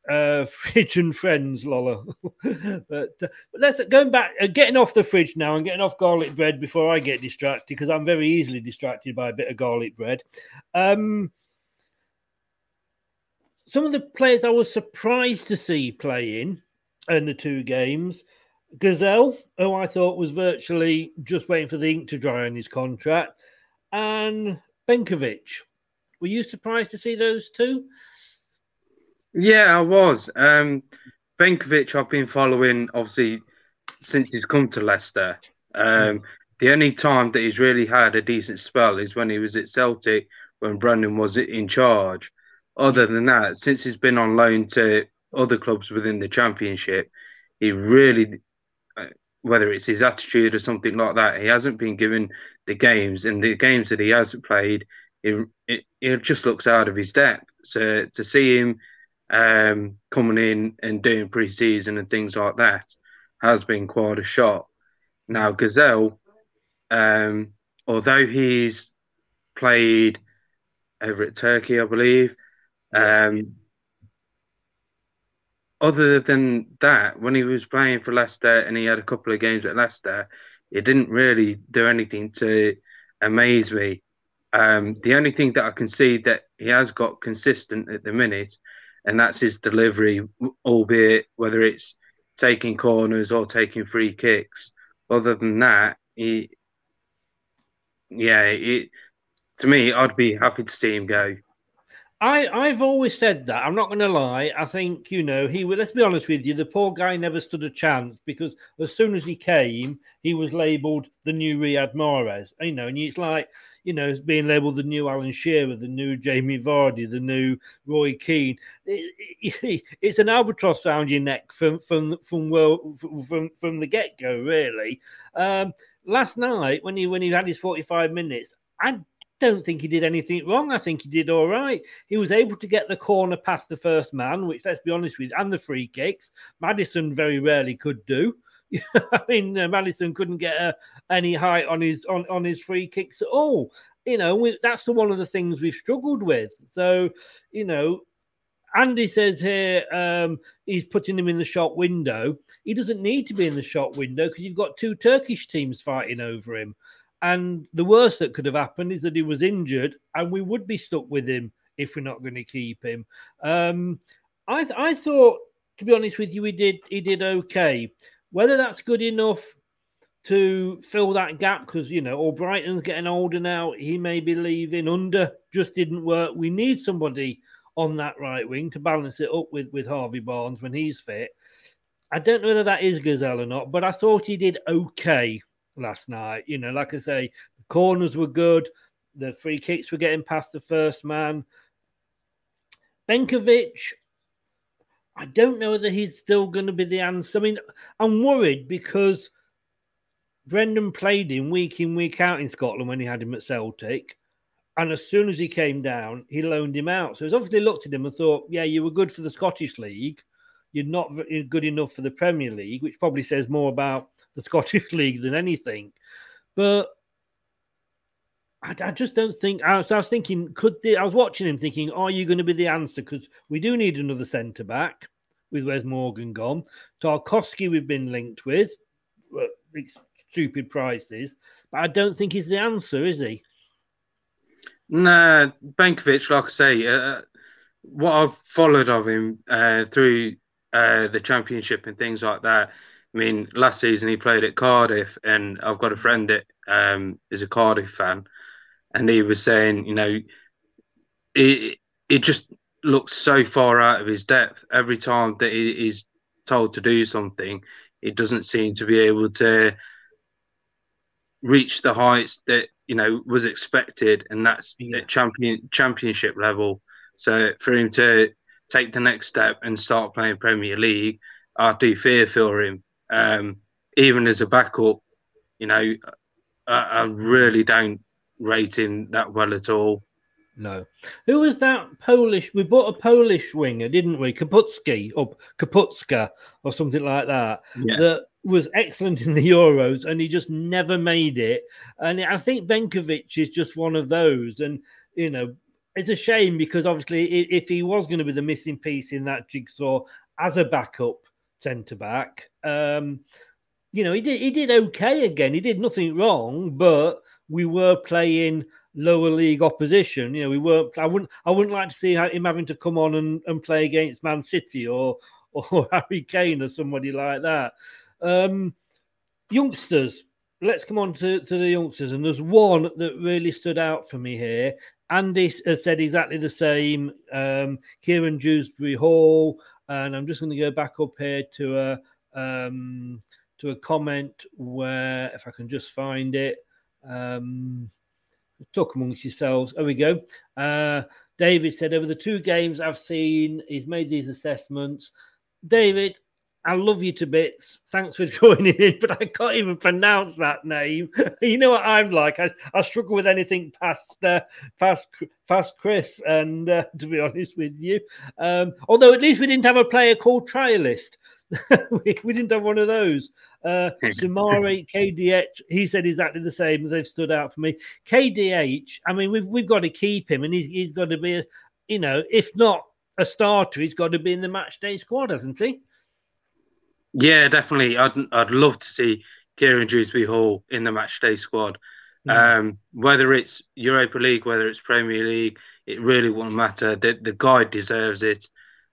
uh, [LAUGHS] fridge and friends, Lola. [LAUGHS] but, uh, but let's going back, uh, getting off the fridge now and getting off garlic bread before I get distracted because I'm very easily distracted by a bit of garlic bread. Um, some of the players I was surprised to see playing in the two games. Ghezzal, who I thought was virtually just waiting for the ink to dry on his contract, and Benkovic. Were you surprised to see those two? Yeah, I was. Um, Benkovic, I've been following obviously since he's come to Leicester. Um, the only time that he's really had a decent spell is when he was at Celtic when Brendan was in charge other than that, since he's been on loan to other clubs within the championship, he really, uh, whether it's his attitude or something like that, he hasn't been given the games. And the games that he has played, it, it, it just looks out of his depth. So to see him um, coming in and doing pre-season and things like that has been quite a shock. Now Ghezzal, um, although he's played over at Turkey, I believe, um, other than that, when he was playing for Leicester and he had a couple of games at Leicester, it didn't really do anything to amaze me. Um, the only thing that I can see that he has got consistent at the minute, and that's his delivery, albeit whether it's taking corners or taking free kicks. Other than that, he, yeah, it, to me, I'd be happy to see him go. I, I've always said that. I'm not going to lie. I think, you know, he, let's be honest with you, the poor guy never stood a chance because as soon as he came, he was labeled the new Riyad Mahrez. You know, and it's like, you know, it's being labeled the new Alan Shearer, the new Jamie Vardy, the new Roy Keane. It, it, [LAUGHS] it's an albatross around your neck from from from well, from, from the get go, really. Um, last night when he when he had his 45 minutes, I don't think he did anything wrong. I think he did all right. He was able to get the corner past the first man, which, let's be honest with, and the free kicks. Maddison very rarely could do. [LAUGHS] I mean, uh, Maddison couldn't get uh, any height on his on, on his free kicks at all. You know, we, that's the, one of the things we've struggled with. So, you know, Andy says here um, he's putting him in the shop window. He doesn't need to be in the shop window because you've got two Turkish teams fighting over him. And the worst that could have happened is that he was injured, and we would be stuck with him if we're not going to keep him. Um, I th- I thought, to be honest with you, he did he did okay. Whether that's good enough to fill that gap, because you know, Albrighton's getting older now, he may be leaving. Under just didn't work. We need somebody on that right wing to balance it up with with Harvey Barnes when he's fit. I don't know whether that is Ghezzal or not, but I thought he did okay last night. You know, like I say, the corners were good, the free kicks were getting past the first man. Benkovic, I don't know whether he's still going to be the answer. I mean, I'm worried because Brendan played him week in, week out in Scotland when he had him at Celtic. And as soon as he came down, he loaned him out. So he's obviously looked at him and thought, yeah, you were good for the Scottish League. You're not good enough for the Premier League, which probably says more about the Scottish [LAUGHS] League than anything. But I, I just don't think. I was, I was thinking, could the, I was watching him thinking, are you going to be the answer? Because we do need another centre back with Wes Morgan gone. Tarkowski, we've been linked with. Stupid prices. But I don't think he's the answer, is he? Nah, Benkovic, like I say, uh, what I've followed of him uh, through uh, the championship and things like that. I mean, last season he played at Cardiff, and I've got a friend that um, is a Cardiff fan, and he was saying, you know, it it just looks so far out of his depth every time that he, he's told to do something. He doesn't seem to be able to reach the heights that you know was expected, and that's yeah. at champion championship level. So for him to take the next step and start playing Premier League, I do fear for him. Um, even as a backup, you know, I, I, really don't rate him that well at all. No. Who was that Polish? We bought a Polish winger, didn't we? Kaputski or Kaputska or something like that. Yeah. That was excellent in the Euros and he just never made it. And I think Benkovic is just one of those. And, you know, it's a shame because obviously if he was going to be the missing piece in that jigsaw as a backup centre back, um, you know, he did he did okay again. He did nothing wrong, but we were playing lower league opposition. You know, we weren't. I wouldn't. I wouldn't like to see him having to come on and, and play against Man City or or [LAUGHS] Harry Kane or somebody like that. Um, youngsters, let's come on to, to the youngsters. And there's one that really stood out for me here. Andy has said exactly the same. Um, Kieran Dewsbury Hall, and I'm just going to go back up here to a um, to a comment where, if I can just find it, um, talk amongst yourselves. There we go. Uh, David said over the two games I've seen, he's made these assessments. David, I love you to bits. Thanks for [LAUGHS] joining in, but I can't even pronounce that name. [LAUGHS] you know what I'm like. I, I struggle with anything past uh, past past Chris, and uh, [LAUGHS] to be honest with you, um, although at least we didn't have a player called Trialist. we, we, didn't have one of those. Uh, Shamari, KDH, he said exactly the same. They've stood out for me. KDH, I mean, we've we've got to keep him, and he's he's got to be, a, you know, if not a starter, he's got to be in the match day squad, hasn't he? Yeah, definitely. I'd I'd love to see Kieran Dewsbury Hall in the matchday squad. Mm. Um, whether it's Europa League, whether it's Premier League, it really won't matter. The the guy deserves it.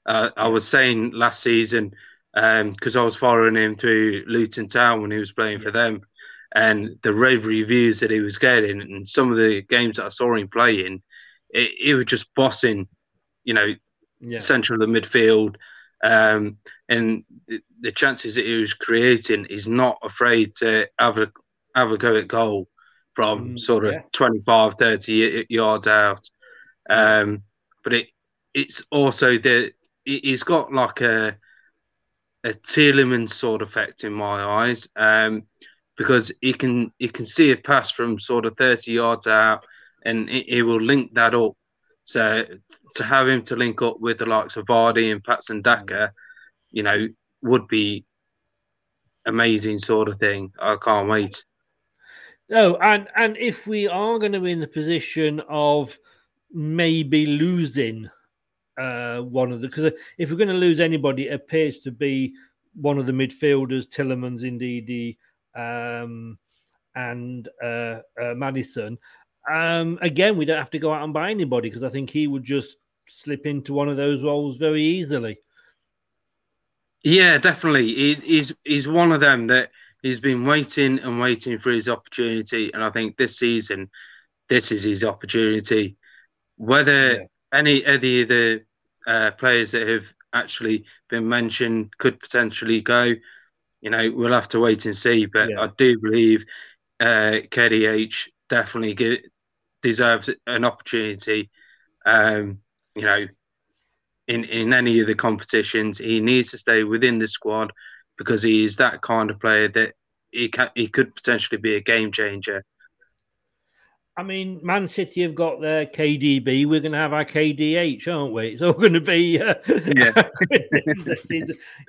Uh, I was saying last season because um, I was following him through Luton Town when he was playing for them, and the rave reviews that he was getting, and some of the games that I saw him playing, it, it was just bossing, you know, yeah. central of the midfield. Um, and the, the, chances that he was creating, he's not afraid to have a have a go at goal from mm, sort of yeah. 25, 30 yards out. Um, but it it's also that he's got like a a Tielemans sort of effect in my eyes, um, because he can he can see a pass from sort of 30 yards out, and he, he will link that up. So to have him to link up with the likes of Vardy and Patson Daka, you know, would be amazing sort of thing. I can't wait. No, and and if we are going to be in the position of maybe losing uh, one of the because if we're going to lose anybody, it appears to be one of the midfielders, Tielemans, indeed, um, and uh, uh, Maddison. Um, again, we don't have to go out and buy anybody because I think he would just slip into one of those roles very easily. Yeah, definitely. He, he's he's one of them that he's been waiting and waiting for his opportunity, and I think this season, this is his opportunity. Whether yeah. any of the uh, players that have actually been mentioned could potentially go, you know, we'll have to wait and see. But yeah. I do believe uh, KDH definitely get, deserves an opportunity. Um, you know, in in any of the competitions, he needs to stay within the squad because he is that kind of player that he can, he could potentially be a game changer. I mean, Man City have got their KDB. We're going to have our KDH, aren't we? It's all going to be uh, yeah.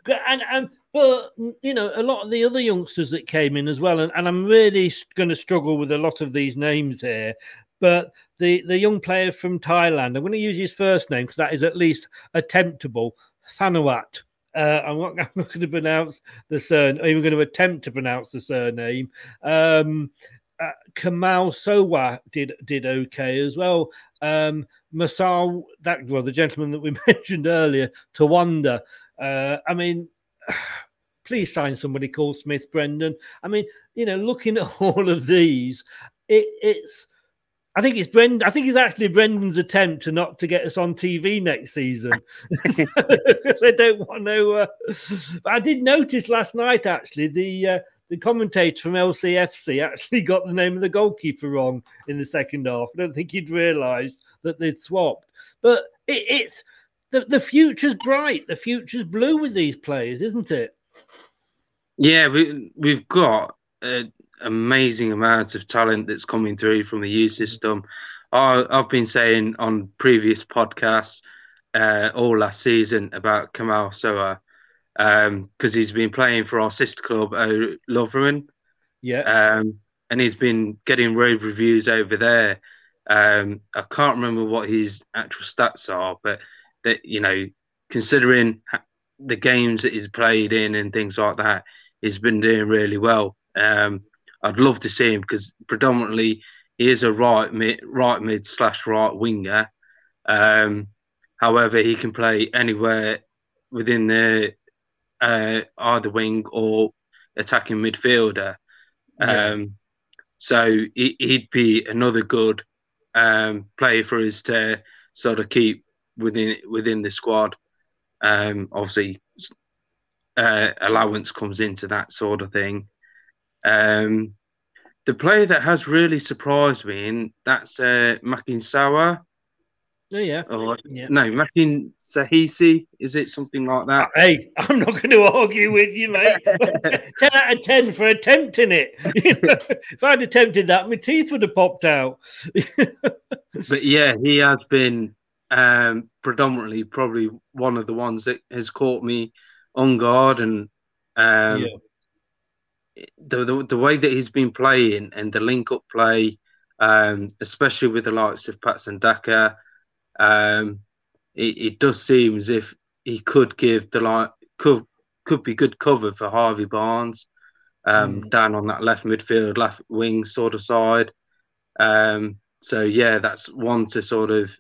[LAUGHS] and, and but you know, a lot of the other youngsters that came in as well, and, and I'm really going to struggle with a lot of these names here. But the the young player from Thailand, I'm going to use his first name because that is at least attemptable. Thanawat. Uh, I'm not, [LAUGHS] I'm not going to pronounce the surname. I'm even going to attempt to pronounce the surname. Um, uh, Kamal Sowah did did okay as well. Um, Masal, that well, the gentleman that we [LAUGHS] mentioned earlier, Tawanda. Uh, I mean, [SIGHS] please sign somebody called Smith Brendan. I mean, you know, looking at [LAUGHS] all of these, it, it's. I think it's Brendan. I think it's actually Brendan's attempt to not to get us on TV next season [LAUGHS] [LAUGHS] I don't want to. Uh, I did notice last night actually the uh, the commentator from LCFC actually got the name of the goalkeeper wrong in the second half. I don't think he'd realised that they'd swapped. But it, it's the, the future's bright, the future's blue with these players, isn't it? Yeah, we we've got an amazing amount of talent that's coming through from the youth system. I, I've been saying on previous podcasts uh, all last season about Kamal Sowah because um, he's been playing for our sister club, uh, Lotherham. Yeah. Um, and he's been getting rave reviews over there. Um, I can't remember what his actual stats are, but that you know, considering the games that he's played in and things like that, he's been doing really well. Um, I'd love to see him because predominantly he is a right mid, right mid slash right winger. Um, however, he can play anywhere within the uh, either wing or attacking midfielder. Yeah. Um, so he, would be another good um, player for us to sort of keep within within the squad. Um, obviously, uh, allowance comes into that sort of thing. Um, the player that has really surprised me, and that's uh, Makin Sawa. Oh, yeah. Or, yeah. No, Makin Sahisi. Is it something like that? Hey, I'm not going [LAUGHS] to argue with you, mate. [LAUGHS] 10 out of 10 for attempting it. [LAUGHS] if I'd attempted that, my teeth would have popped out. but yeah, he has been um, predominantly probably one of the ones that has caught me on guard and um, yeah. The, the, the way that he's been playing and the link up play, um, especially with the likes of Patson Daka um, it, it, does seem as if he could give the like could could be good cover for Harvey Barnes um, mm. down on that left midfield, left wing sort of side. Um, so yeah, that's one to sort of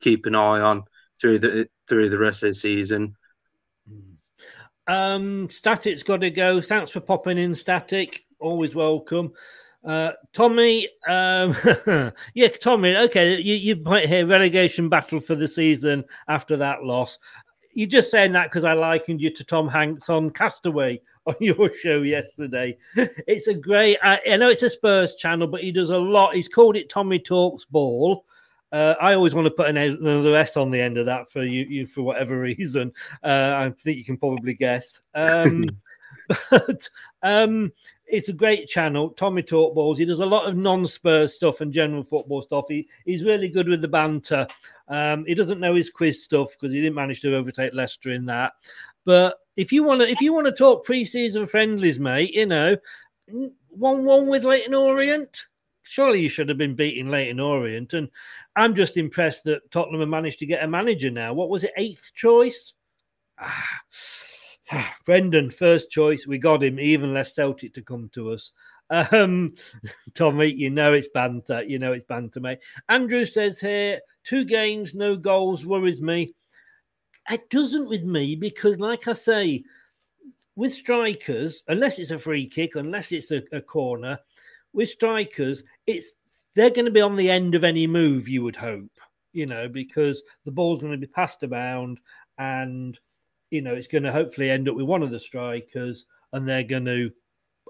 keep an eye on through the through the rest of the season. Um, Static's got to go. Thanks for popping in, Static. Always welcome. Uh, Tommy, um, [LAUGHS] yeah, Tommy. Okay, you you might hear relegation battle for the season after that loss. You're just saying that because I likened you to Tom Hanks on Castaway [LAUGHS] on your show yesterday. It's a great. I, I know it's a Spurs channel, but he does a lot. He's called it Tommy Talks Ball. Uh, I always want to put an, another S on the end of that for you, you for whatever [LAUGHS] reason. Uh, I think you can probably guess. Um, [LAUGHS] but um, it's a great channel. Tommy Talk Balls. He does a lot of non-Spurs stuff and general football stuff. He, he's really good with the banter. Um, he doesn't know his quiz stuff because he didn't manage to overtake Leicester in that. But if you want to, if you want to talk pre-season friendlies, mate, you know, one-one with Leyton Orient. Surely you should have been beating Leyton Orient, and I'm just impressed that Tottenham have managed to get a manager now. What was it, eighth choice? Ah [SIGHS] Brendan, first choice. We got him. even less Celtic to come to us. Um, [LAUGHS] Tommy, you know it's banter. You know it's banter, mate. Andrew says here, two games, no goals worries me. It doesn't with me because, like I say, with strikers, unless it's a free kick, unless it's a, a corner, with strikers, it's they're going to be on the end of any move. You would hope, you know, because the ball's going to be passed around and you know, it's going to hopefully end up with one of the strikers and they're going to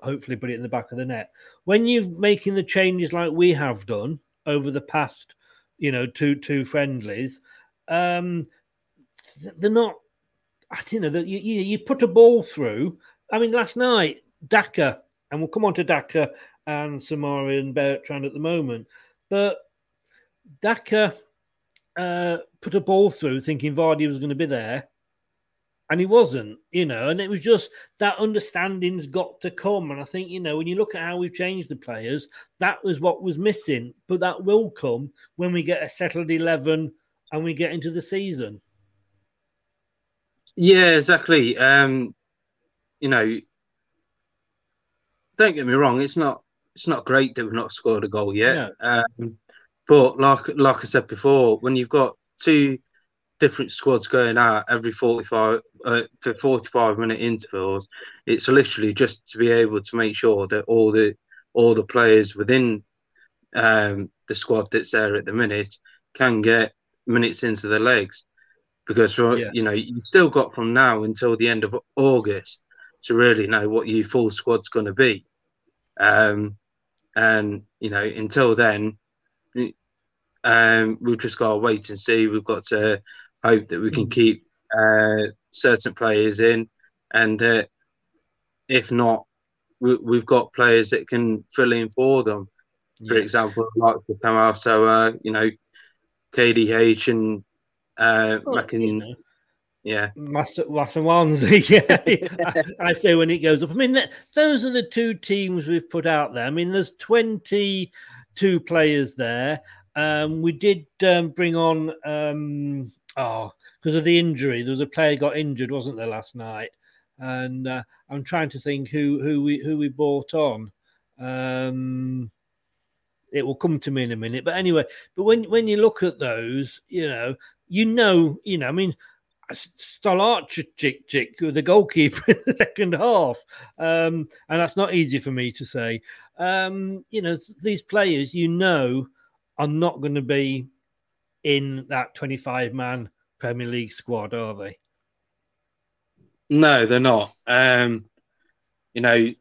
hopefully put it in the back of the net. When you're making the changes like we have done over the past, you know, two two friendlies, um, they're not. You know, you, you you put a ball through. I mean, last night Daka, and we'll come on to Daka and Soumaré and Bertrand at the moment, but Daka uh, put a ball through, thinking Vardy was going to be there and he wasn't, you know, and it was just that understanding's got to come. And I think, you know, when you look at how we've changed the players, that was what was missing, but that will come when we get a settled 11 and we get into the season. Yeah, exactly. Um, you know, don't get me wrong. It's not it's not great that we've not scored a goal yet. Um, but like like I said before, when you've got two different squads going out every 45 uh, for 45 minute intervals, it's literally just to be able to make sure that all the all the players within um, the squad that's there at the minute can get minutes into their legs. Because for, Yeah. you know you've still got from now until the end of August to really know what your full squad's going to be. Um, and you know, until then, um, we've just got to wait and see. We've got to hope that we can keep uh, certain players in, and uh, if not, we, we've got players that can fill in for them. For Yeah. example, like the Kamal, so uh, you know, KDH and uh, Well, you know. Yeah, Master Wansley, [LAUGHS] yeah. I, I say when it goes up. I mean, th- those are the two teams we've put out there. I mean, there's 22 players there. Um, we did um, bring on, um, oh, because of the injury. There was a player got injured, wasn't there, last night? And uh, I'm trying to think who who we who we bought on. Um, it will come to me in a minute. But anyway, but when when you look at those, you know, you know, you know, I mean, Stolarczyk, chick, the goalkeeper [LAUGHS] in the second half, um, and that's not easy for me to say. Um, you know, these players, you know, are not going to be in that 25 man Premier League squad, are they? No, they're not. Um, you know, you,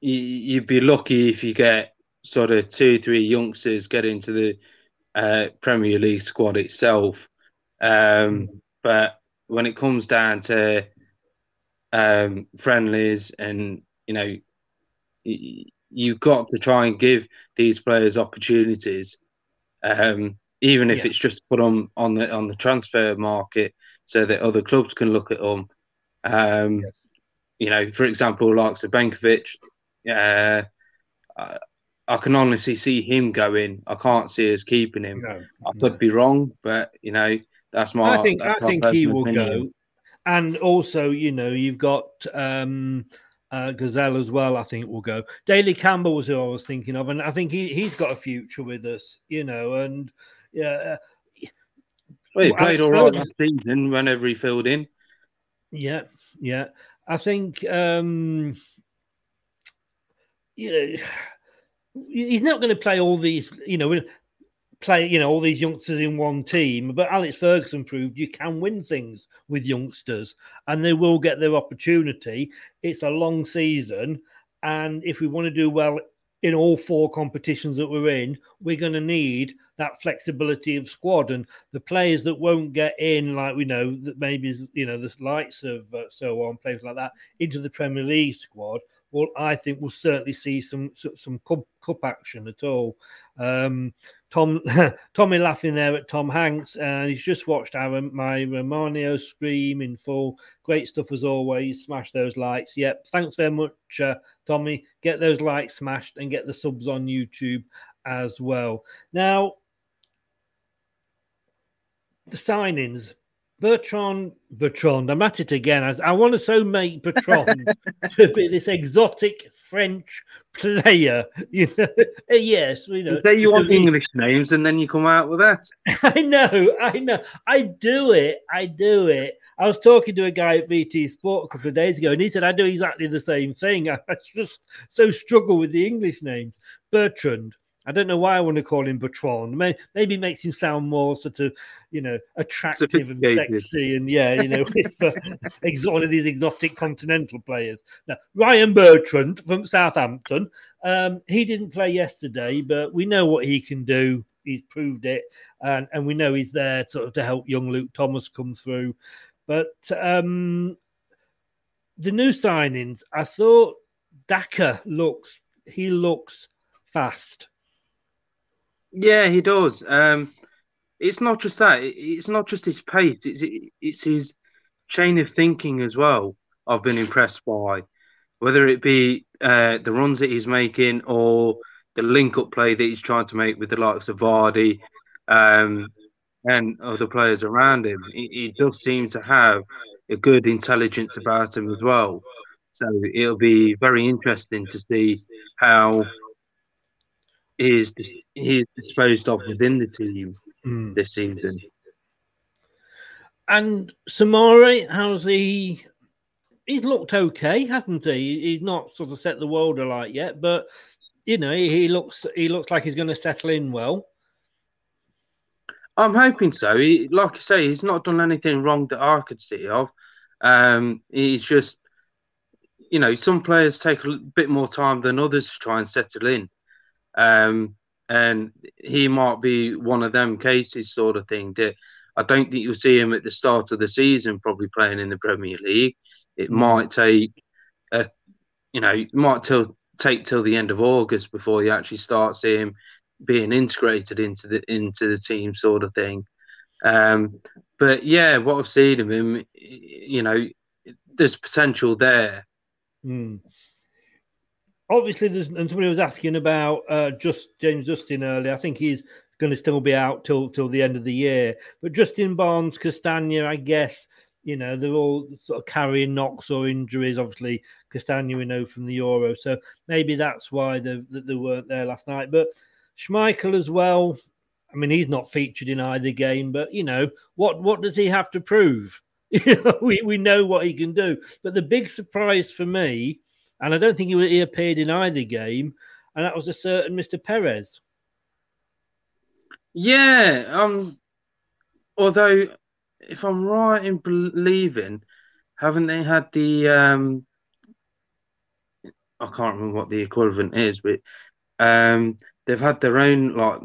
you'd be lucky if you get sort of two, three youngsters get into the uh, Premier League squad itself. Um, but when it comes down to um, friendlies, and you know, you've got to try and give these players opportunities, um, even if Yeah. it's just put them on the on the transfer market, so that other clubs can look at them. Um, You know, for example, like Sabankovic, uh, I, I can honestly see him going. I can't see us keeping him. No, I could be wrong, but you know, that's my. I think I think he will opinion. go, and also you know you've got um, uh, Ghezzal as well. I think will go. Daly Campbell was who I was thinking of, and I think he he's got a future with us. You know, and yeah, uh, Well, he played all right last season whenever he filled in. yeah, yeah. I think um, you know [SIGHS] he's not going to play all these. You know, play you know all these youngsters in one team. But Alex Ferguson proved you can win things with youngsters, and they will get their opportunity. It's a long season, and if we want to do well in all four competitions that we're in, we're going to need that flexibility of squad and the players that won't get in, like we know that maybe you know the likes of uh, so on players like that into the Premier League squad. Well, I think we'll certainly see some some, cup, cup action at all. Um, Tom [LAUGHS] Tommy laughing there at Tom Hanks, and he's just watched our my Romanio scream in full. Great stuff as always. Smash those likes. Yep. Thanks very much, uh, Tommy. Get those likes smashed and get the subs on YouTube as well. Now, the signings. Bertrand, Bertrand, I'm at it again. I, I want to so make Bertrand [LAUGHS] to be this exotic French player. [LAUGHS] You know, uh, yes, we know. You say you want English names and then you come out with that. [LAUGHS] I know, I know. I do it. I do it. I was talking to a guy at BT Sport a couple of days ago, and he said I do exactly the same thing. I just so struggle with the English names. Bertrand. I don't know why I want to call him Bertrand. May- Maybe it makes him sound more sort of, you know, attractive and sexy, and yeah, you know, [LAUGHS] ex- one of these exotic continental players. Now, Ryan Bertrand from Southampton. Um, he didn't play yesterday, but we know what he can do. He's proved it, and, and we know he's there sort of to help young Luke Thomas come through. But um, the new signings, I thought Daka looks he looks fast. Yeah, he does. Um, it's not just that. It's not just his pace. It's it's his chain of thinking as well. I've been impressed by, whether it be uh, the runs that he's making or the link-up play that he's trying to make with the likes of Vardy um, and other players around him. He, he does seem to have a good intelligence about him as well. So it'll be very interesting to see how he is he is disposed of within the team Mm. this season. And Soumaré, how's he? He's looked okay, hasn't he? He's not sort of set the world alight yet, but you know, he, he looks he looks like he's going to settle in well. I'm hoping so. He, like I say, he's not done anything wrong that I could see of. Um, he's just, you know, some players take a bit more time than others to try and settle in. Um, and he might be one of them cases, sort of thing. That I don't think you'll see him at the start of the season, probably playing in the Premier League. It might take, a, you know, might till, take till the end of August before you actually start seeing him being integrated into the into the team, sort of thing. Um, but yeah, what I've seen of him, you know, there's potential there. Hmm. Obviously, there's and somebody was asking about uh, just James Justin earlier. I think he's going to still be out till till the end of the year. But Justin Barnes, Castagne, I guess you know they're all sort of carrying knocks or injuries. Obviously, Castagne we know from the Euro, so maybe that's why they they weren't there last night. But Schmeichel as well. I mean, he's not featured in either game, but you know what? What does he have to prove? [LAUGHS] You know, we we know what he can do. But the big surprise for me, and I don't think he, he appeared in either game, and that was a certain Mr. Perez. Yeah. Um. Although, if I'm right in believing, haven't they had the um? I can't remember what the equivalent is, but um, they've had their own like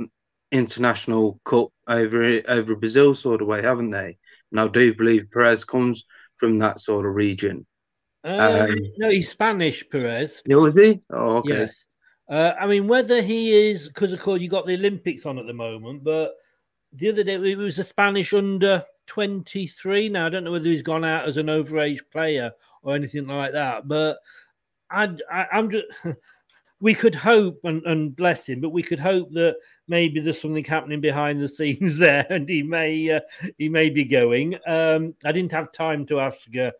international cup over over Brazil sort of way, haven't they? And I do believe Perez comes from that sort of region. Um, Um, no, he's Spanish, Perez. Yeah, was he? Oh, okay. Yes. Uh, I mean, whether he is because of course you got the Olympics on at the moment, but the other day it was a Spanish under twenty three. Now I don't know whether he's gone out as an overage player or anything like that, but I'd, I, I'm just. [LAUGHS] We could hope and, and bless him, but we could hope that maybe there's something happening behind the [LAUGHS] scenes there, and he may uh, he may be going. Um, I didn't have time to ask uh,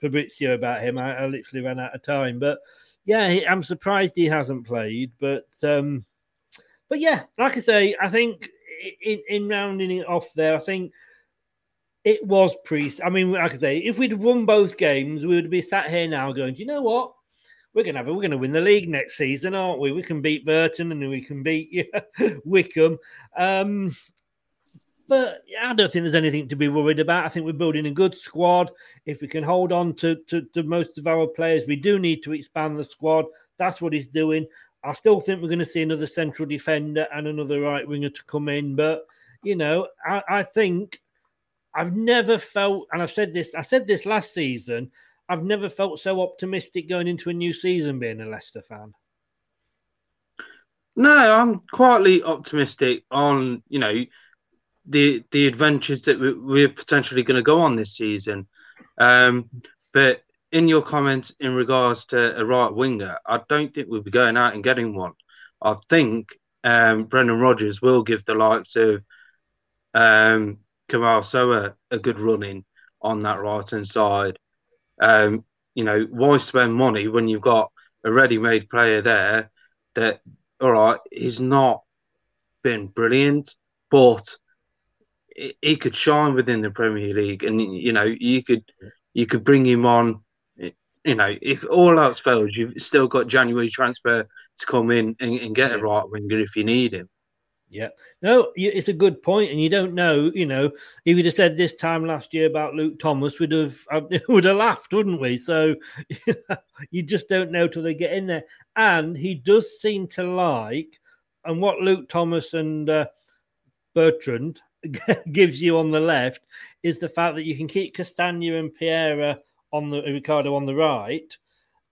Fabrizio about him. I, I literally ran out of time, but yeah, he, I'm surprised he hasn't played. But um, but yeah, like I say, I think in, in rounding it off there, I think it was priest. I mean, like I say, if we'd won both games, we would be sat here now going, do you know what? We're gonna have we're gonna win the league next season, aren't we? We can beat Burton and we can beat yeah, [LAUGHS] Wycombe. Um, but I don't think there's anything to be worried about. I think we're building a good squad. If we can hold on to, to, to most of our players, we do need to expand the squad. That's what he's doing. I still think we're going to see another central defender and another right winger to come in. But you know, I, I think I've never felt, and I've said this, I said this last season. I've never felt so optimistic going into a new season being a Leicester fan. No, I'm quietly optimistic on you know the the adventures that we- we're potentially going to go on this season. Um, but in your comment in regards to a right winger, I don't think we'll be going out and getting one. I think um, Brendan Rodgers will give the likes of um, Kamal Sowah a good running on that right hand side. Um, you know, why spend money when you've got a ready made player there that, all right, he's not been brilliant, but he- could shine within the Premier League, and you know you could you could bring him on. You know, if all else fails, you've still got January transfer to come in and, and get a right winger if you need him. Yeah, no, it's a good point, and you don't know. You know, if you'd have said this time last year about Luke Thomas, we'd have [LAUGHS] uh, [LAUGHS] would have laughed, wouldn't we? So you, [LAUGHS] know, you just don't know till they get in there. And he does seem to like, and what Luke Thomas and uh, Bertrand [LAUGHS] gives you on the left is the fact that you can keep Castagne and Pereira on the Ricardo on the right,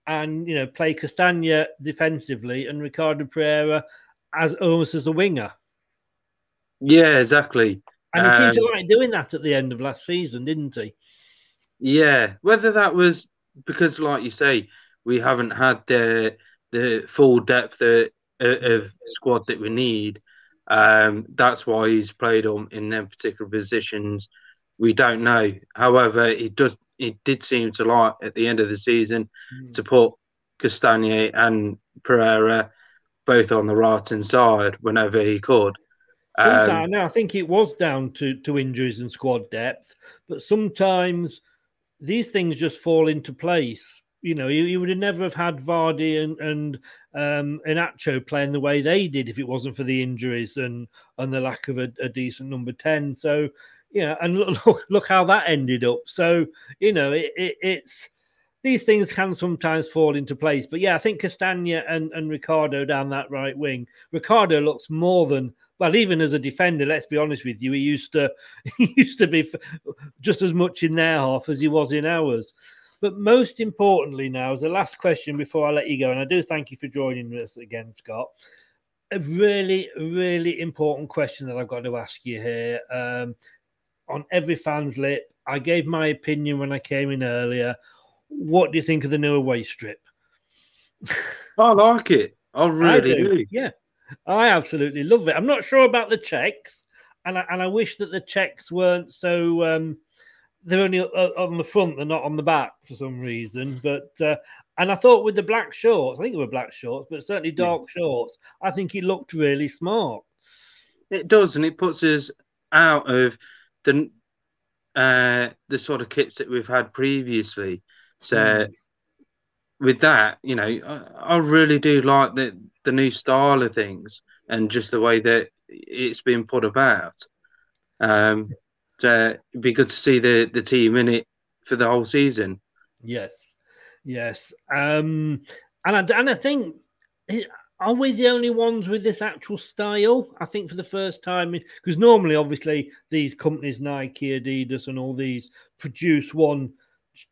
and you know play Castagne defensively and Ricardo Pereira as almost as a winger. Yeah, exactly. And he seemed to Um, like doing that at the end of last season, didn't he? Yeah, whether that was because, like you say, we haven't had the the full depth of, of squad that we need. Um, that's why he's played on in them particular positions. we don't know. However, it does it did seem to like at the end of the season mm. to put Castagne and Pereira both on the right hand side whenever he could. Um, now I think it was down to, to injuries and squad depth, but sometimes these things just fall into place. You know, you, you would have never have had Vardy and and um, Iheanacho playing the way they did if it wasn't for the injuries and and the lack of a, a decent number ten. So, you know, and look, [LAUGHS] look, look how that ended up. So, you know, it, it, it's these things can sometimes fall into place. But yeah, I think Castagne and, and Ricardo down that right wing. Ricardo looks more than well, even as a defender. Let's be honest with you, he used to [LAUGHS] he used to be just as much in their half as he was in ours. But most importantly, now as the last question before I let you go, and I do thank you for joining us again, Scott. A really, really important question that I've got to ask you here. Um, on every fan's lip, I gave my opinion when I came in earlier. What do you think of the new away strip? [LAUGHS] I like it. I really I do. do. Yeah, I absolutely love it. I'm not sure about the checks, and I, and I wish that the checks weren't so. Um, they're only on the front, they're not on the back for some reason. But uh, and I thought with the black shorts, I think it were black shorts, but certainly dark yeah. shorts. I think it looked really smart. It does, and it puts us out of the uh, the sort of kits that we've had previously. So mm. with that, you know, I, I, really do like the the new style of things and just the way that it's been put about. Um, so it'd be good to see the the team in it for the whole season. Yes, yes, um, and I and I think are we the only ones with this actual style? I think for the first time, because normally, obviously, these companies, Nike, Adidas, and all these produce one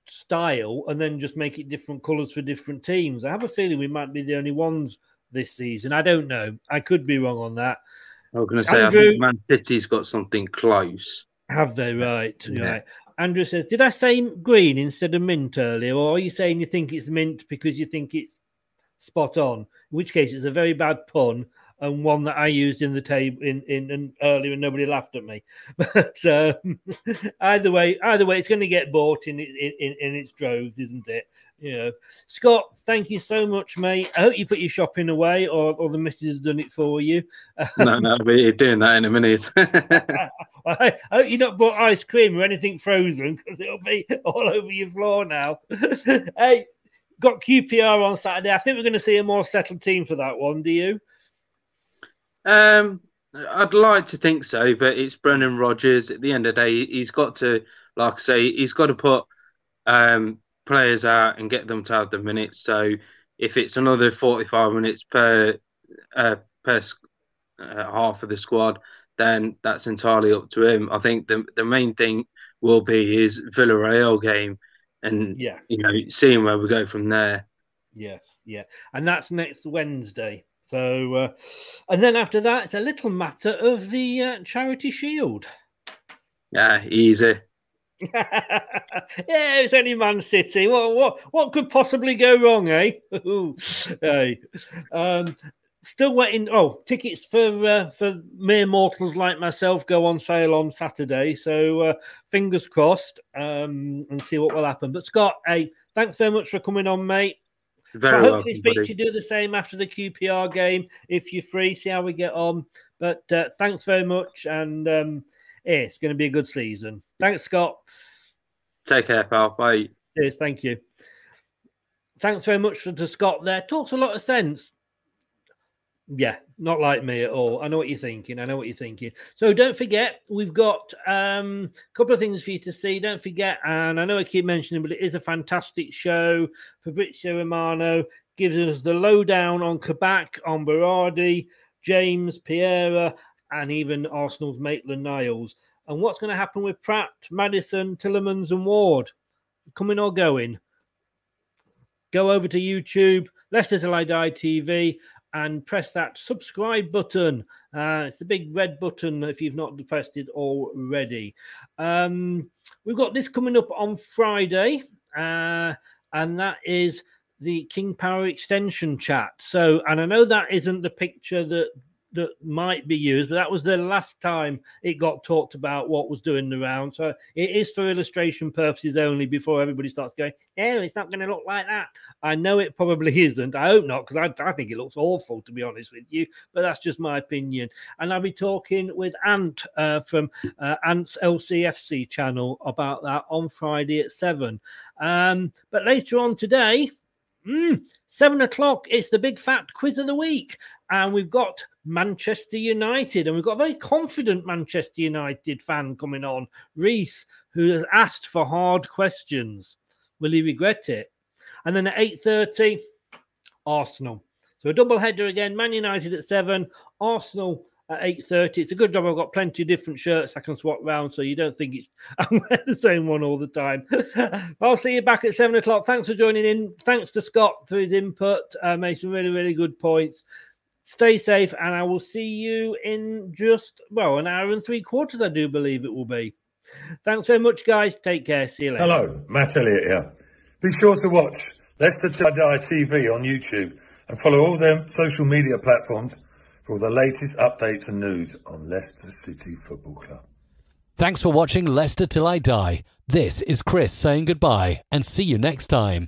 style and then just make it different colors for different teams. I have a feeling we might be the only ones this season. I don't know. I could be wrong on that. I was going to say, Andrew, I think Man City's got something close. Have they? Right. Yeah. Right. Andrew says, Did I say green instead of mint earlier? Or are you saying you think it's mint because you think it's spot on? In which case, it's a very bad pun and one that I used in the table in, in, in earlier and nobody laughed at me. [LAUGHS] But um, [LAUGHS] either way, either way, it's going to get bought in, in in its droves, isn't it? You know, Scott, thank you so much, mate. I hope you put your shopping away, or, or the missus has done it for you. no, no, we're doing that in a minute. [LAUGHS] I hope you not bought ice cream or anything frozen because it'll be all over your floor now. hey, got QPR on Saturday. I think we're going to see a more settled team for that one. Do you? Um, I'd like to think so, but it's Brendan Rodgers. At the end of the day, he's got to, like I say, he's got to put um, players out and get them to have the minutes. So if it's another 45 minutes per uh, per uh, half of the squad, then that's entirely up to him. I think the the main thing will be his Villarreal game, and yeah, you know, seeing where we go from there. Yes, yeah, and that's next Wednesday. So, uh, and then after that, it's a little matter of the uh, Charity Shield. Yeah, easy. [LAUGHS] yeah, it's only Man City. What what what could possibly go wrong, eh? [LAUGHS] hey, um, still waiting. Oh, tickets for uh, for mere mortals like myself go on sale on Saturday. So uh, fingers crossed, um, and see what will happen. But Scott, hey, thanks very much for coming on, mate. Very well, hopefully, speak to do the same after the QPR game if you're free. See how we get on. But uh, thanks very much, and um, yeah, it's going to be a good season. Thanks, Scott. Take care, pal. Bye. Cheers. Thank you. Thanks very much to Scott there. Talks a lot of sense yeah, not like me at all. I know what you're thinking. I know what you're thinking. So don't forget, we've got um, a couple of things for you to see. Don't forget, and I know I keep mentioning, but it is a fantastic show. Fabrizio Romano gives us the lowdown on Kabak, on Berardi, James, Piera, and even Arsenal's Maitland Niles. And what's going to happen with Praet, Maddison, Tielemans, and Ward? Coming or going? Go over to YouTube, Leicester Till I Die TV, and press that subscribe button. Uh, it's the big red button if you've not pressed it already. Um, we've got this coming up on Friday, uh, and that is the King Power extension chat. So, and I know that isn't the picture that that might be used, but that was the last time it got talked about what was doing the round. So it is for illustration purposes only before everybody starts going, no, it's not going to look like that. I know it probably isn't. I hope not, because I, I think it looks awful, to be honest with you, but that's just my opinion. And I'll be talking with Ant uh, from uh, Ant's LCFC channel about that on Friday at 7. Um, but later on today, Mm, seven o'clock. It's the big fat quiz of the week, and we've got Manchester United, and we've got a very confident Manchester United fan coming on, Reese, who has asked for hard questions. Will he regret it? And then at eight thirty, Arsenal. So a double header again. Man United at seven, Arsenal at 8.30. It's a good job I've got plenty of different shirts I can swap round so you don't think it's [LAUGHS] I'm wearing the same one all the time. [LAUGHS] I'll see you back at 7 o'clock. Thanks for joining in. Thanks to Scott for his input. Uh, made some really, really good points. Stay safe, and I will see you in just, well, an hour and three quarters, I do believe it will be. Thanks very much, guys. Take care. See you later. Hello, Matt Elliott here. Be sure to watch Leicester Die TV on YouTube and follow all their social media platforms for the latest updates and news on Leicester City Football Club. Thanks for watching Leicester Till I Die. This is Chris saying goodbye and see you next time.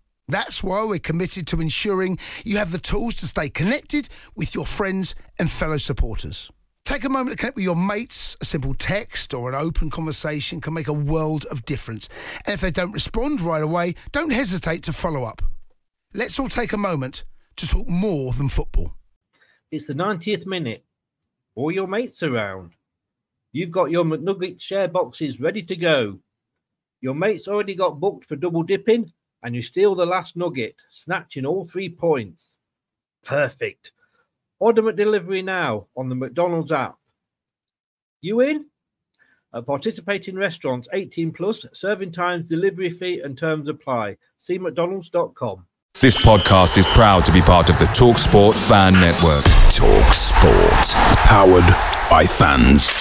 That's why we're committed to ensuring you have the tools to stay connected with your friends and fellow supporters. Take a moment to connect with your mates. A simple text or an open conversation can make a world of difference. And if they don't respond right away, don't hesitate to follow up. Let's all take a moment to talk more than football. It's the 90th minute. All your mates around. You've got your McNugget share boxes ready to go. Your mates already got booked for double dipping, and you steal the last nugget, snatching all three points. Perfect. Order McDelivery now on the McDonald's app. You in? At participating restaurants 18 plus, serving times, delivery fee, and terms apply. See McDonald's.com. This podcast is proud to be part of the TalkSport Fan Network. Talk Sport. Powered by fans.